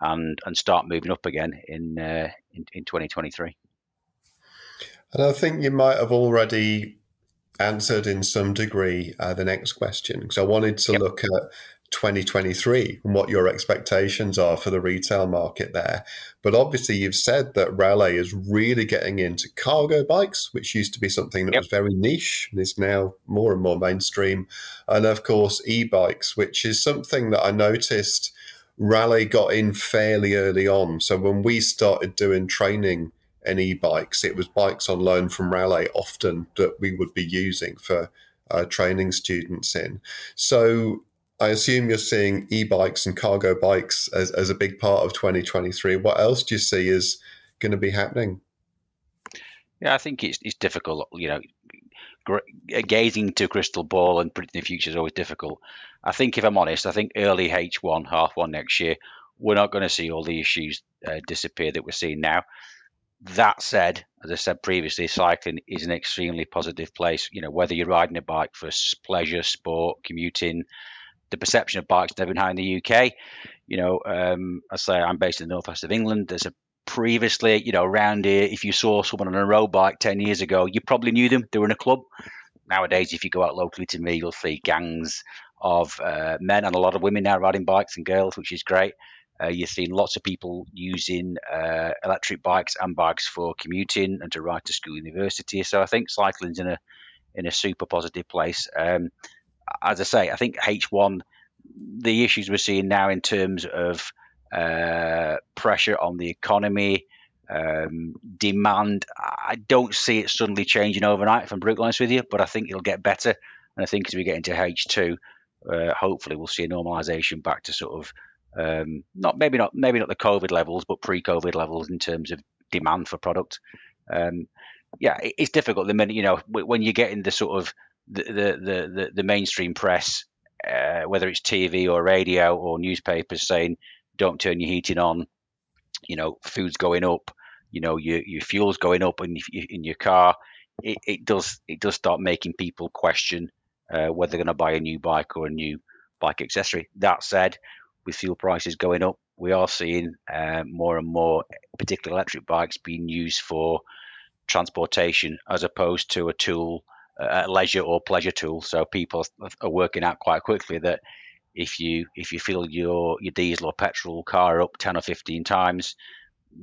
Speaker 3: and and start moving up again in uh, in, in 2023.
Speaker 1: And I think you might have already answered in some degree uh, the next question because I wanted to yep. look at 2023 and what your expectations are for the retail market there. But obviously, you've said that Raleigh is really getting into cargo bikes, which used to be something that yep. was very niche and is now more and more mainstream. And of course, e bikes, which is something that I noticed Raleigh got in fairly early on. So when we started doing training in e-bikes, it was bikes on loan from Raleigh often that we would be using for uh, training students in. So I assume you're seeing e-bikes and cargo bikes as, as a big part of 2023. What else do you see is going to be happening?
Speaker 3: Yeah, I think it's it's difficult. You know, gazing to crystal ball and predicting the future is always difficult. I think, if I'm honest, I think early H1, half one next year, we're not going to see all the issues uh, disappear that we're seeing now. That said, as I said previously, cycling is an extremely positive place. You know, whether you're riding a bike for pleasure, sport, commuting, the perception of bikes never been high in the UK. You know, um, I say I'm based in the northwest of England. There's a previously, you know, around here, if you saw someone on a road bike 10 years ago, you probably knew them. They were in a club. Nowadays, if you go out locally to me, you'll see gangs of uh, men and a lot of women now riding bikes and girls, which is great. Uh, you're seeing lots of people using uh, electric bikes and bikes for commuting and to ride to school, and university. So I think cycling's in a in a super positive place. Um, as I say, I think H1, the issues we're seeing now in terms of uh, pressure on the economy, um, demand. I don't see it suddenly changing overnight, if I'm brutally honest with you, but I think it'll get better. And I think as we get into H2, uh, hopefully we'll see a normalisation back to sort of um, not maybe not maybe not the COVID levels, but pre-COVID levels in terms of demand for product. Um, yeah, it, it's difficult the minute you know when you get in the sort of the the the, mainstream press, uh, whether it's TV or radio or newspapers saying don't turn your heating on, you know, food's going up, you know, your your fuel's going up in in your car. It, it does it does start making people question uh, whether they're going to buy a new bike or a new bike accessory. That said, with fuel prices going up, we are seeing uh, more and more, particularly electric bikes, being used for transportation as opposed to a tool, a leisure or pleasure tool. So people are working out quite quickly that if you if you fill your your diesel or petrol car up ten or fifteen times,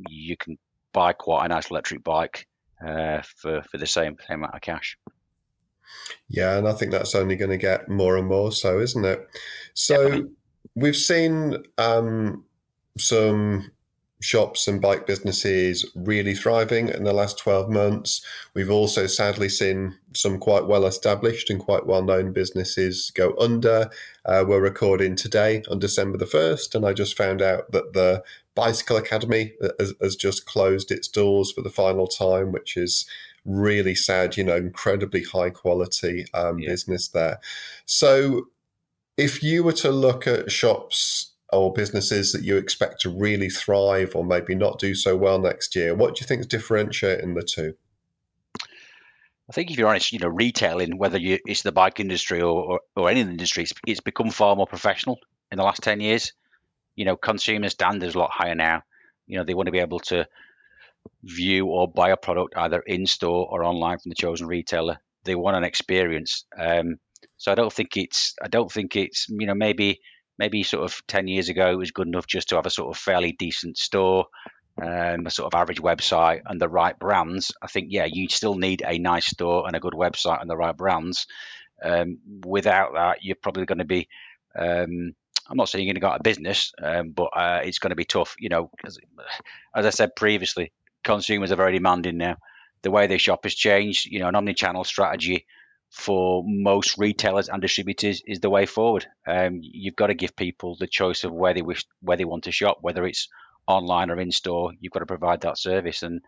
Speaker 3: you can buy quite a nice electric bike uh, for for the same, same amount of cash.
Speaker 1: Yeah, and I think that's only going to get more and more so, isn't it? So we've seen um, some shops and bike businesses really thriving in the last 12 months. We've also sadly seen some quite well established and quite well known businesses go under. Uh, we're recording today on December the 1st, and I just found out that the Bicycle Academy has, has just closed its doors for the final time, which is really sad, you know, incredibly high quality um, yeah. business there. So, if you were to look at shops or businesses that you expect to really thrive or maybe not do so well next year, what do you think is differentiating the two?
Speaker 3: I think if you're honest, you know, retailing, whether you, it's the bike industry or, or, or any industry, it's, it's become far more professional in the last 10 years. You know, consumer standards a lot higher now. You know, they want to be able to view or buy a product either in store or online from the chosen retailer. They want an experience. Um, so I don't think it's I don't think it's you know maybe maybe sort of ten years ago it was good enough just to have a sort of fairly decent store, um, a sort of average website and the right brands. I think yeah you still need a nice store and a good website and the right brands. Um, without that, you're probably going to be um, I'm not saying you're going to go out of business, um, but uh, it's going to be tough. You know, as, as I said previously, consumers are very demanding now. The way they shop has changed. You know, an omni-channel strategy for most retailers and distributors is the way forward. Um, you've got to give people the choice of where they wish, where they want to shop, whether it's online or in store. You've got to provide that service, and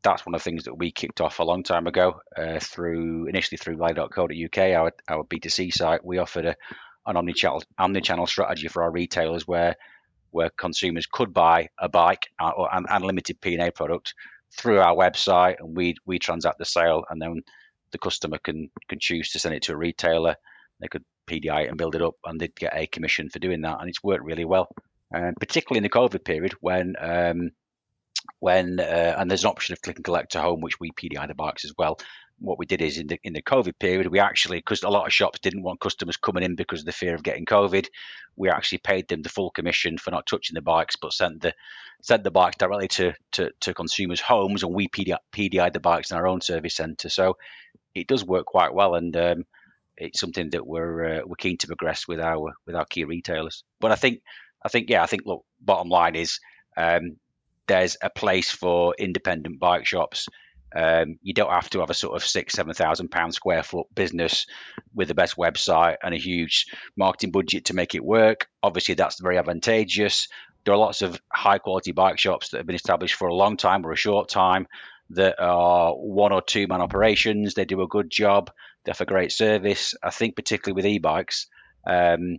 Speaker 3: that's one of the things that we kicked off a long time ago uh, through initially through Raleigh.co.uk, our our B2C site. We offered a an omni-channel omni-channel strategy for our retailers where where consumers could buy a bike uh, or an unlimited P&A product through our website, and we we transact the sale, and then the customer can can choose to send it to a retailer. They could PDI it and build it up, and they'd get a commission for doing that, and it's worked really well. Um, particularly in the COVID period when um, when uh, and there's an option of click and collect to home, which we PDI the bikes as well. What we did is in the in the COVID period, we actually because a lot of shops didn't want customers coming in because of the fear of getting COVID, we actually paid them the full commission for not touching the bikes, but sent the sent the bikes directly to to, to consumers' homes, and we PDI, PDI the bikes in our own service centre. So it does work quite well, and um, it's something that we're uh, we're keen to progress with our with our key retailers. But I think I think yeah, I think look, bottom line is um, there's a place for independent bike shops. Um, you don't have to have a sort of six, seven thousand pound square foot business with the best website and a huge marketing budget to make it work. Obviously, that's very advantageous. There are lots of high quality bike shops that have been established for a long time or a short time that are one or two man operations. They do a good job. They offer great service. I think particularly with e-bikes, um,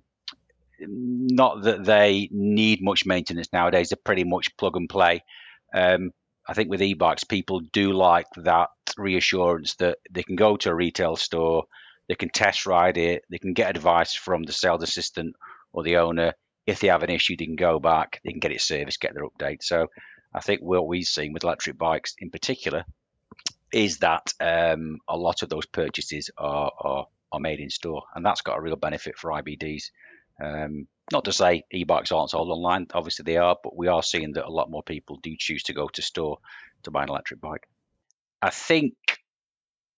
Speaker 3: not that they need much maintenance nowadays. They're pretty much plug and play. Um, I think with e-bikes, people do like that reassurance that they can go to a retail store, they can test ride it, they can get advice from the sales assistant or the owner. If they have an issue, they can go back, they can get it serviced, get their update. So I think what we've seen with electric bikes in particular is that um, a lot of those purchases are, are, are made in store, and that's got a real benefit for IBDs. Um, not to say e-bikes aren't sold online, obviously they are, but we are seeing that a lot more people do choose to go to store to buy an electric bike. I think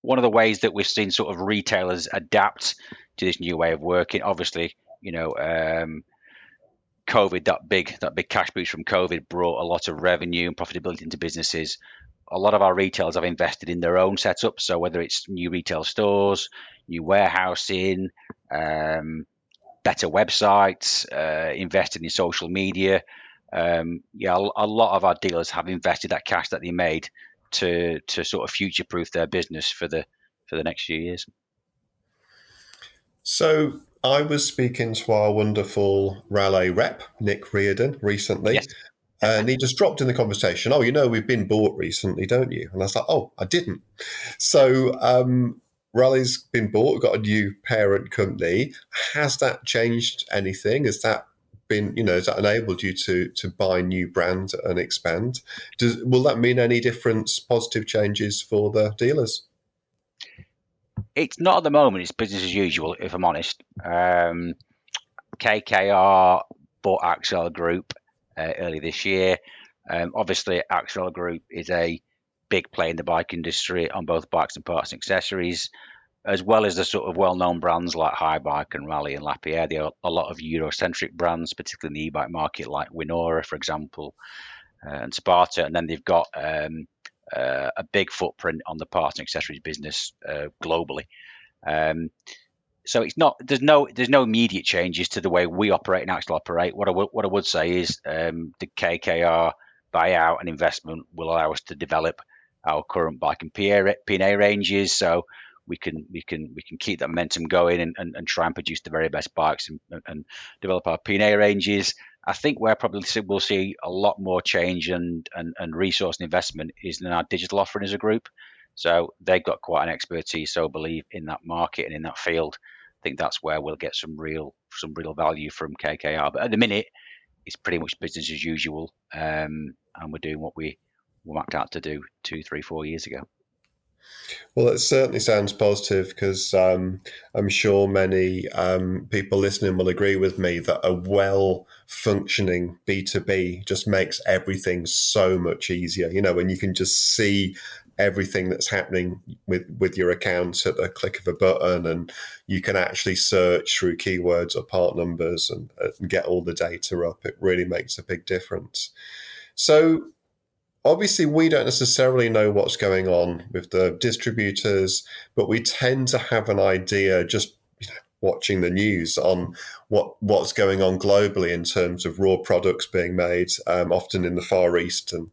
Speaker 3: one of the ways that we've seen sort of retailers adapt to this new way of working, obviously, you know, um, COVID, that big that big cash boost from COVID brought a lot of revenue and profitability into businesses. A lot of our retailers have invested in their own setup. So whether it's new retail stores, new warehousing, um, better websites, uh, invested in social media. Um, yeah, a, a lot of our dealers have invested that cash that they made to to sort of future proof their business for the for the next few years.
Speaker 1: So I was speaking to our wonderful Raleigh rep, Nick Reardon, recently. Yes. And he just dropped in the conversation, oh, you know, we've been bought recently, don't you? And I was like, oh, I didn't. So um, Raleigh's been bought, got a new parent company. Has that changed anything? Has that been, you know, has that enabled you to to buy new brands and expand? Does will that mean any difference, positive changes for the dealers?
Speaker 3: It's not at the moment. It's business as usual, if I'm honest. Um, KKR bought Accell Group uh, early this year. Um, obviously, Accell Group is a big play in the bike industry on both bikes and parts and accessories, as well as the sort of well-known brands like Haibike and Raleigh and Lapierre. There are a lot of Eurocentric brands, particularly in the e-bike market, like Winora, for example, uh, and Sparta. And then they've got um, uh, a big footprint on the parts and accessories business uh, globally. Um, so it's not there's no there's no immediate changes to the way we operate and actually operate. What I w- what I would say is um, the KKR buyout and investment will allow us to develop our current bike and P&A ranges. So we can we can we can keep that momentum going and, and, and try and produce the very best bikes and, and develop our P&A ranges. I think where probably we'll see a lot more change and, and, and resource and investment is in our digital offering as a group. So they've got quite an expertise, so I believe, in that market and in that field. I think that's where we'll get some real some real value from KKR. But at the minute, it's pretty much business as usual, um, and we're doing what we mapped out to do two, three, four years ago.
Speaker 1: Well, it certainly sounds positive because um, I'm sure many um, people listening will agree with me that a well functioning B2B just makes everything so much easier. You know, when you can just see everything that's happening with, with your accounts at the click of a button and you can actually search through keywords or part numbers and, and get all the data up, it really makes a big difference. So, obviously we don't necessarily know what's going on with the distributors, but we tend to have an idea just you know, watching the news on what what's going on globally in terms of raw products being made, um, often in the Far East, and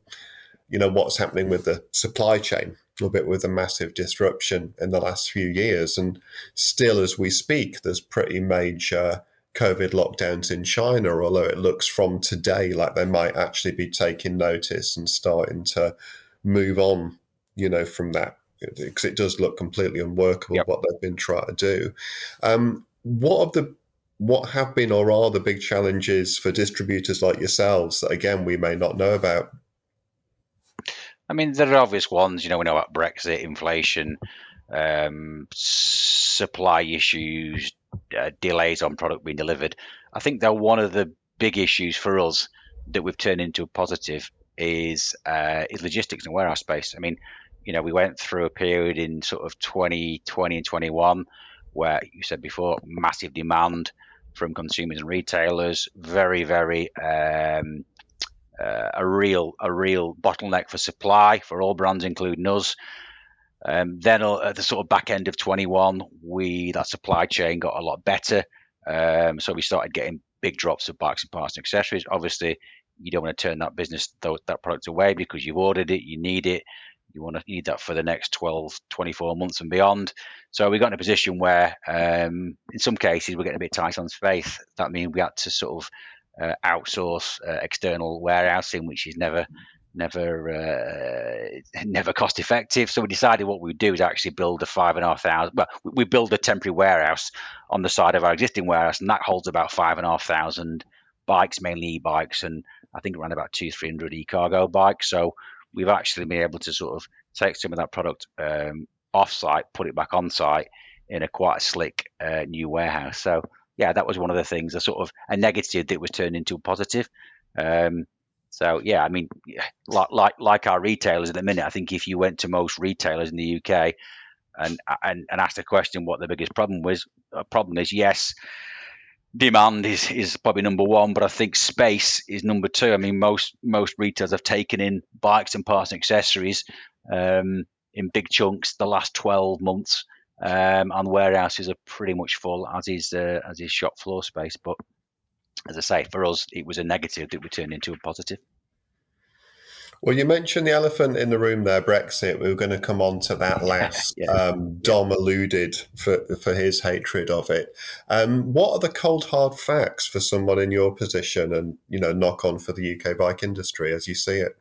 Speaker 1: you know what's happening with the supply chain. A little bit with a massive disruption in the last few years, and still, as we speak, there's pretty major COVID lockdowns in China, although it looks from today like they might actually be taking notice and starting to move on, you know, from that because it does look completely unworkable yep. what they've been trying to do. Um, what are the what have been or are the big challenges for distributors like yourselves that again we may not know about?
Speaker 3: I mean, there are obvious ones. You know, we know about Brexit, inflation, um, supply issues, uh, delays on product being delivered. I think that one of the big issues for us that we've turned into a positive is uh, is logistics and warehouse space. I mean, you know, we went through a period in sort of 2020 and 21 where you said before massive demand from consumers and retailers, very very um, uh, a real a real bottleneck for supply for all brands, including us. Um, then uh, at the sort of back end of 21, we that supply chain got a lot better. Um, so we started getting big drops of bikes and parts and accessories. Obviously, you don't want to turn that business that product away because you've ordered it, you need it, you want to need that for the next 12, 24 months and beyond. So we got in a position where, um, in some cases, we're getting a bit tight on space. That means we had to sort of uh, outsource uh, external warehousing, which is never never uh, never cost effective. So we decided what we would do is actually build a five and a half thousand. Well, we build a temporary warehouse on the side of our existing warehouse, and that holds about five and a half thousand bikes, mainly e-bikes, and I think around about two three hundred e-cargo bikes. So we've actually been able to sort of take some of that product um, off-site, put it back on site in a quite slick uh, new warehouse. So yeah, that was one of the things, a sort of a negative that was turned into a positive. Um, so yeah, I mean, like, like like our retailers at the minute, I think if you went to most retailers in the UK and and, and asked a question what the biggest problem was, a problem is yes, demand is is probably number one, but I think space is number two. I mean, most most retailers have taken in bikes and parts and accessories um, in big chunks the last twelve months um, and warehouses are pretty much full, as is uh, as is shop floor space. But as I say, for us, it was a negative that we turned into a positive.
Speaker 1: Well, you mentioned the elephant in the room there, Brexit. We were going to come on to that last. yeah. um, Dom alluded for for his hatred of it. Um, what are the cold hard facts for someone in your position, and you know, knock on for the UK bike industry as you see it?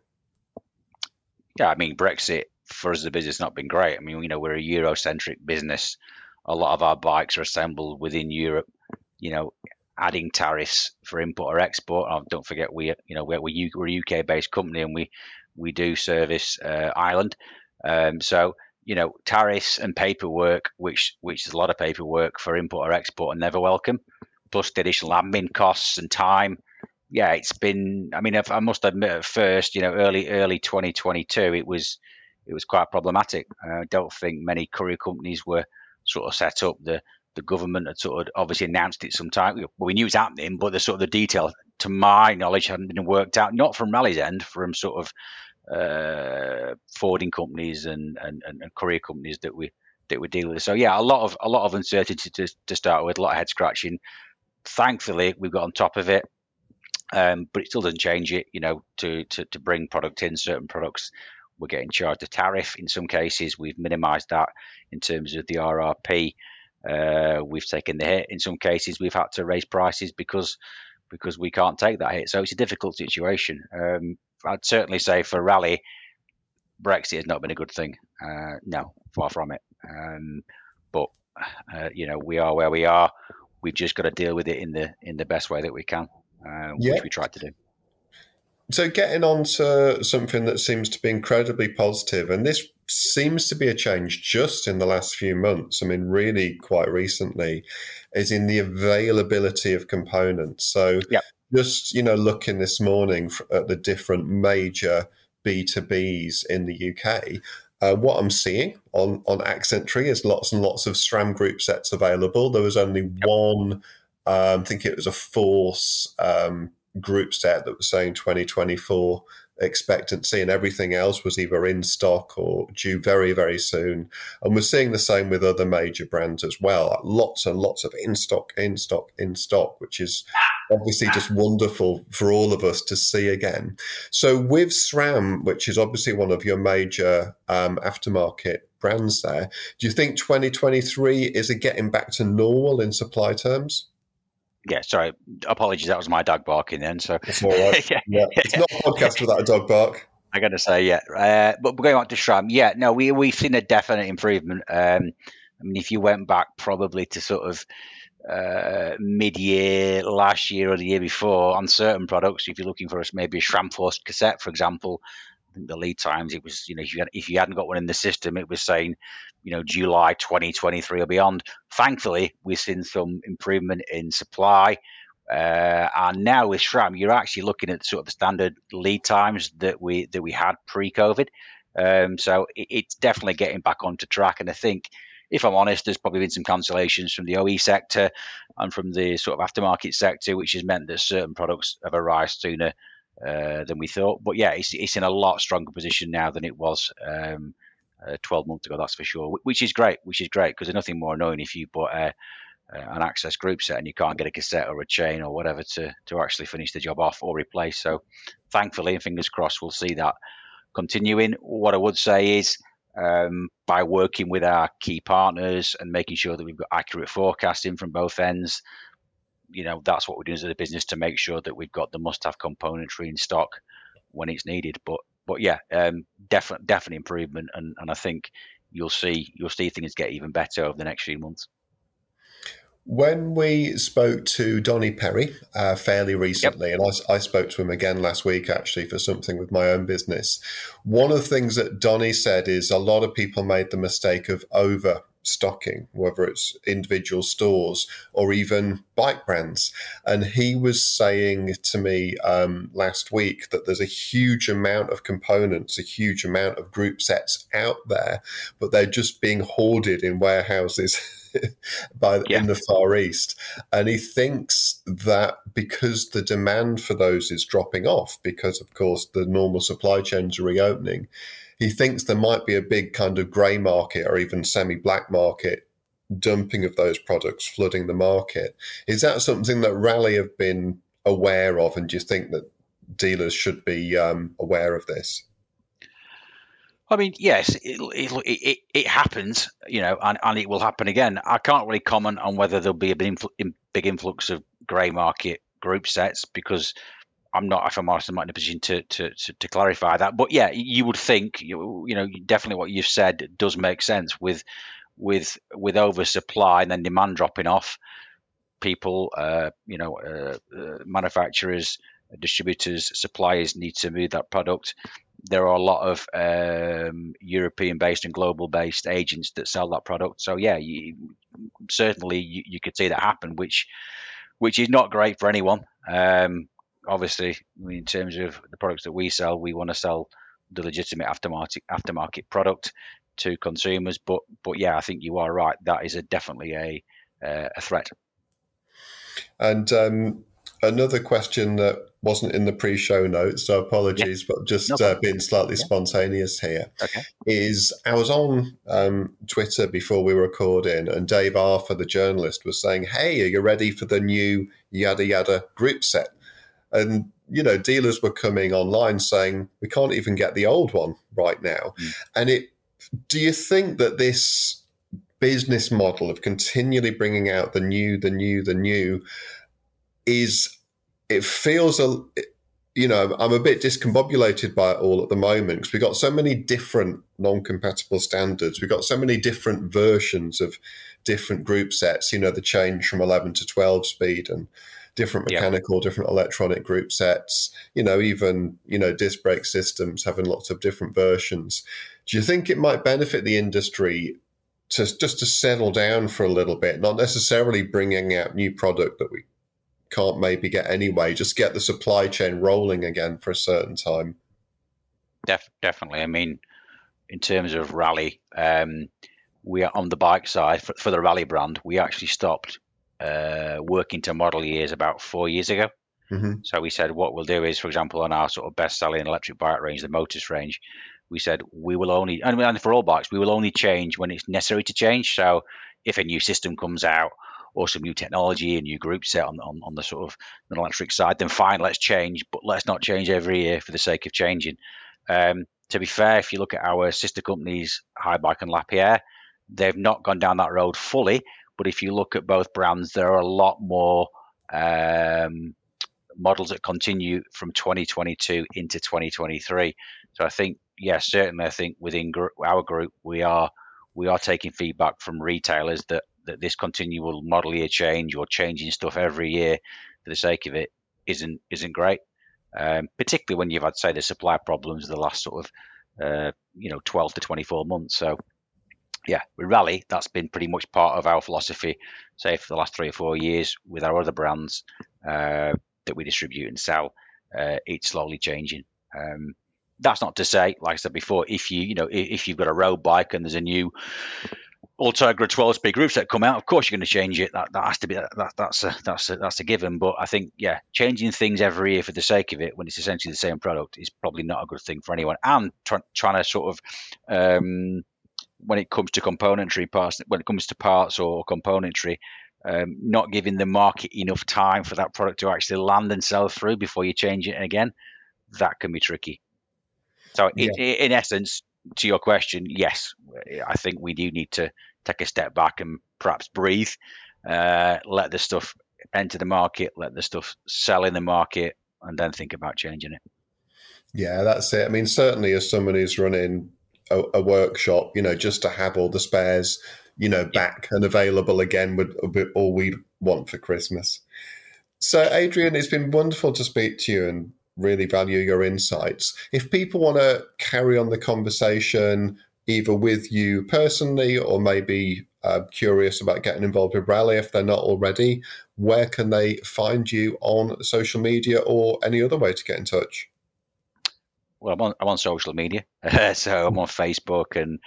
Speaker 3: Yeah, I mean, Brexit for us as a business not been great. I mean, you know, we're a Eurocentric business. A lot of our bikes are assembled within Europe. You know, adding tariffs for import or export. Oh, don't forget, we you know we're, we're a UK based company and we we do service uh, Ireland. Um, so you know, tariffs and paperwork, which which is a lot of paperwork for import or export, are never welcome. Plus the additional admin costs and time. Yeah, it's been. I mean, I must admit, at first, you know, early early 2022, it was it was quite problematic. I don't think many courier companies were sort of set up. The the government had sort of obviously announced it sometime. We knew it was happening, but the sort of the detail, to my knowledge, hadn't been worked out. Not from Raleigh's end, from sort of uh, forwarding companies and, and, and courier companies that we that we deal with. So yeah, a lot of a lot of uncertainty to, to start with, a lot of head scratching. Thankfully, we've got on top of it, um, but it still doesn't change it. You know, to, to to bring product in, certain products we're getting charged a tariff. In some cases, we've minimised that in terms of the RRP. Uh, we've taken the hit. In some cases, we've had to raise prices because because we can't take that hit. So it's a difficult situation. Um, I'd certainly say for Raleigh, Brexit has not been a good thing. Uh, no, far from it. Um, but uh, you know, we are where we are. We've just got to deal with it in the in the best way that we can, uh, yep. which we tried to do.
Speaker 1: So, getting on to something that seems to be incredibly positive, and this seems to be a change just in the last few months. I mean, really quite recently, is in the availability of components. So, yep. just you know, looking this morning at the different major B2Bs in the UK, uh, what I'm seeing on on Accentry is lots and lots of SRAM group sets available. There was only yep. one, um, I think it was a Force um, group set that was saying 2024 expectancy and everything else was either in stock or due very very soon. And we're seeing the same with other major brands as well. Lots and lots of in stock in stock in stock which is obviously just wonderful for all of us to see again. So with sram which is obviously one of your major um, aftermarket brands there do you think 2023 is a getting back to normal in supply terms
Speaker 3: Yeah, sorry. Apologies, that was my dog barking then. So
Speaker 1: That's all right. yeah. yeah. It's not a podcast without a dog bark.
Speaker 3: I got to say, yeah. Uh, but going on to SRAM, yeah, no, we we've seen a definite improvement. Um, I mean, if you went back probably to sort of uh, mid-year last year or the year before on certain products, if you're looking for us, maybe a SRAMforce cassette, for example, think the lead times it was, you know, if you, had, if you hadn't got one in the system, it was saying, you know, July 2023 or beyond. Thankfully, we've seen some improvement in supply. Uh, and now with SRAM, you're actually looking at sort of the standard lead times that we that we had pre-COVID. Um, so it, it's definitely getting back onto track. And I think, if I'm honest, there's probably been some cancellations from the OE sector and from the sort of aftermarket sector, which has meant that certain products have arrived sooner uh, than we thought. But yeah, it's, it's in a lot stronger position now than it was um, uh, 12 months ago. That's for sure. Which is great. Which is great because there's nothing more annoying if you bought a uh, an AXS group set and you can't get a cassette or a chain or whatever to to actually finish the job off or replace. So thankfully, and fingers crossed, we'll see that continuing. What I would say is. Um, by working with our key partners and making sure that we've got accurate forecasting from both ends, you know that's what we're doing as a business to make sure that we've got the must-have componentry in stock when it's needed. But but yeah, um, definite definite improvement, and, and I think you'll see you'll see things get even better over the next few months.
Speaker 1: When we spoke to Donny Perry uh, fairly recently, yep. and I, I, spoke to him again last week actually for something with my own business, one of the things that Donny said is a lot of people made the mistake of overstocking, whether it's individual stores or even bike brands. And he was saying to me um, last week that there's a huge amount of components, a huge amount of group sets out there, but they're just being hoarded in warehouses. by yeah. in the Far East, and he thinks that because the demand for those is dropping off, because of course the normal supply chains are reopening, he thinks there might be a big kind of grey market or even semi-black market dumping of those products flooding the market. Is that something that Raleigh have been aware of, and do you think that dealers should be um, aware of this?
Speaker 3: I mean, yes, it, it, it, it, happens, you know, and, and it will happen again. I can't really comment on whether there'll be a big influx of grey market group sets because I'm not, if I'm honest, I'm not in a position to, to, to, to clarify that. But yeah, you would think, you, you know, definitely what you've said does make sense with with with oversupply and then demand dropping off. People, uh, you know, uh, uh, manufacturers, distributors, suppliers need to move that product there are a lot of um, European-based and global-based agents that sell that product. So yeah, you, certainly you, you, could see that happen, which which is not great for anyone. Um, obviously, in terms of the products that we sell, we want to sell the legitimate aftermarket aftermarket product to consumers. But but yeah, I think you are right. That is a, definitely a uh, a threat.
Speaker 1: And um, another question that wasn't in the pre-show notes, so apologies, yeah. but just no uh, being slightly yeah. spontaneous here.
Speaker 3: Okay.
Speaker 1: Is I was on um, Twitter before we were recording, and Dave Arthur, the journalist, was saying, "Hey, are you ready for the new yada yada group set?" And you know, dealers were coming online saying, "We can't even get the old one right now." Mm. And it, do you think that this business model of continually bringing out the new, the new, the new is it feels a you know i'm a bit discombobulated by it all at the moment because we've got so many different non-compatible standards we've got so many different versions of different group sets you know the change from 11 to 12 speed and different mechanical different electronic group sets you know even you know disc brake systems having lots of different versions do you think it might benefit the industry to just to settle down for a little bit not necessarily bringing out new product that we can't maybe get anyway. Just get the supply chain rolling again for a certain time.
Speaker 3: Def- definitely. I mean, in terms of Raleigh, um, we are on the bike side for, for the Raleigh brand. We actually stopped uh, working to model years about four years ago. Mm-hmm. So we said what we'll do is, for example, on our sort of best-selling electric bike range, the Motus range, we said we will only, and for all bikes, we will only change when it's necessary to change. So if a new system comes out or some new technology, a new group set on, on, on the sort of the electric side, then fine, let's change, but let's not change every year for the sake of changing. Um, to be fair, if you look at our sister companies, Haibike and Lapierre, they've not gone down that road fully. But if you look at both brands, there are a lot more um, models that continue from 2022 into 2023. So I think, yeah, certainly, I think within gr- our group we are we are taking feedback from retailers that that this continual model year change or changing stuff every year for the sake of it isn't isn't great. Um, particularly when you've had say the supply problems the last sort of uh, you know 12 to 24 months. So yeah, with Raleigh. that's been pretty much part of our philosophy, say for the last three or four years with our other brands uh, that we distribute and sell. Uh, it's slowly changing. Um, that's not to say, like I said before, if you you know if you've got a road bike and there's a new Ultegra 12 speed groupset come out, of course you're going to change it. That, that has to be that, that's a, that's a, that's a given. But I think yeah, changing things every year for the sake of it when it's essentially the same product is probably not a good thing for anyone. And try, trying to sort of um, when it comes to componentry parts, when it comes to parts or componentry, um, not giving the market enough time for that product to actually land and sell through before you change it again, that can be tricky. So, yeah. in, in essence, to your question, yes, I think we do need to take a step back and perhaps breathe, uh, let the stuff enter the market, let the stuff sell in the market, and then think about changing it.
Speaker 1: Yeah, that's it. I mean, certainly as someone who's running a, a workshop, you know, just to have all the spares, you know, back and available again would be all we want for Christmas. So, Adrian, it's been wonderful to speak to you and really value your insights. If people want to carry on the conversation, either with you personally or maybe uh, curious about getting involved with Raleigh if they're not already, where can they find you on social media or any other way to get in touch?
Speaker 3: Well, I'm on, I'm on social media, so I'm on Facebook and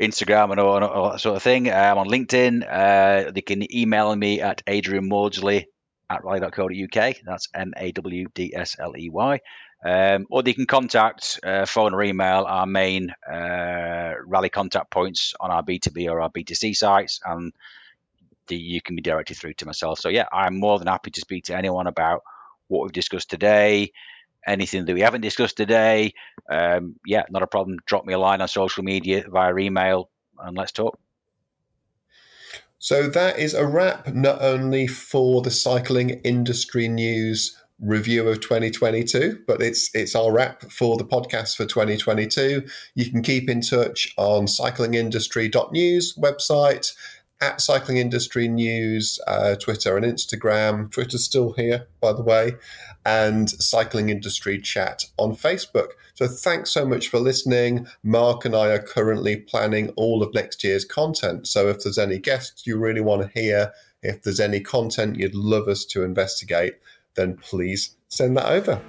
Speaker 3: Instagram and all, all that sort of thing. I'm on LinkedIn. Uh, they can email me at Adrian Mawdsley at raleigh.co.uk. That's M A W D S L E Y. Um, or they can contact uh, phone or email our main uh, Raleigh contact points on our B2B or our B2C sites, and the, you can be directed through to myself. So, yeah, I'm more than happy to speak to anyone about what we've discussed today, anything that we haven't discussed today, um, yeah, not a problem. Drop me a line on social media via email and let's talk.
Speaker 1: So that is a wrap not only for the cycling industry news review of 2022, but it's it's our wrap for the podcast for 2022. You can keep in touch on cyclingindustry.news website at Cycling Industry News, uh, Twitter and Instagram. Twitter's still here, by the way, and Cycling Industry Chat on Facebook. So thanks so much for listening. Mark and I are currently planning all of next year's content. So if there's any guests you really want to hear, if there's any content you'd love us to investigate, then please send that over.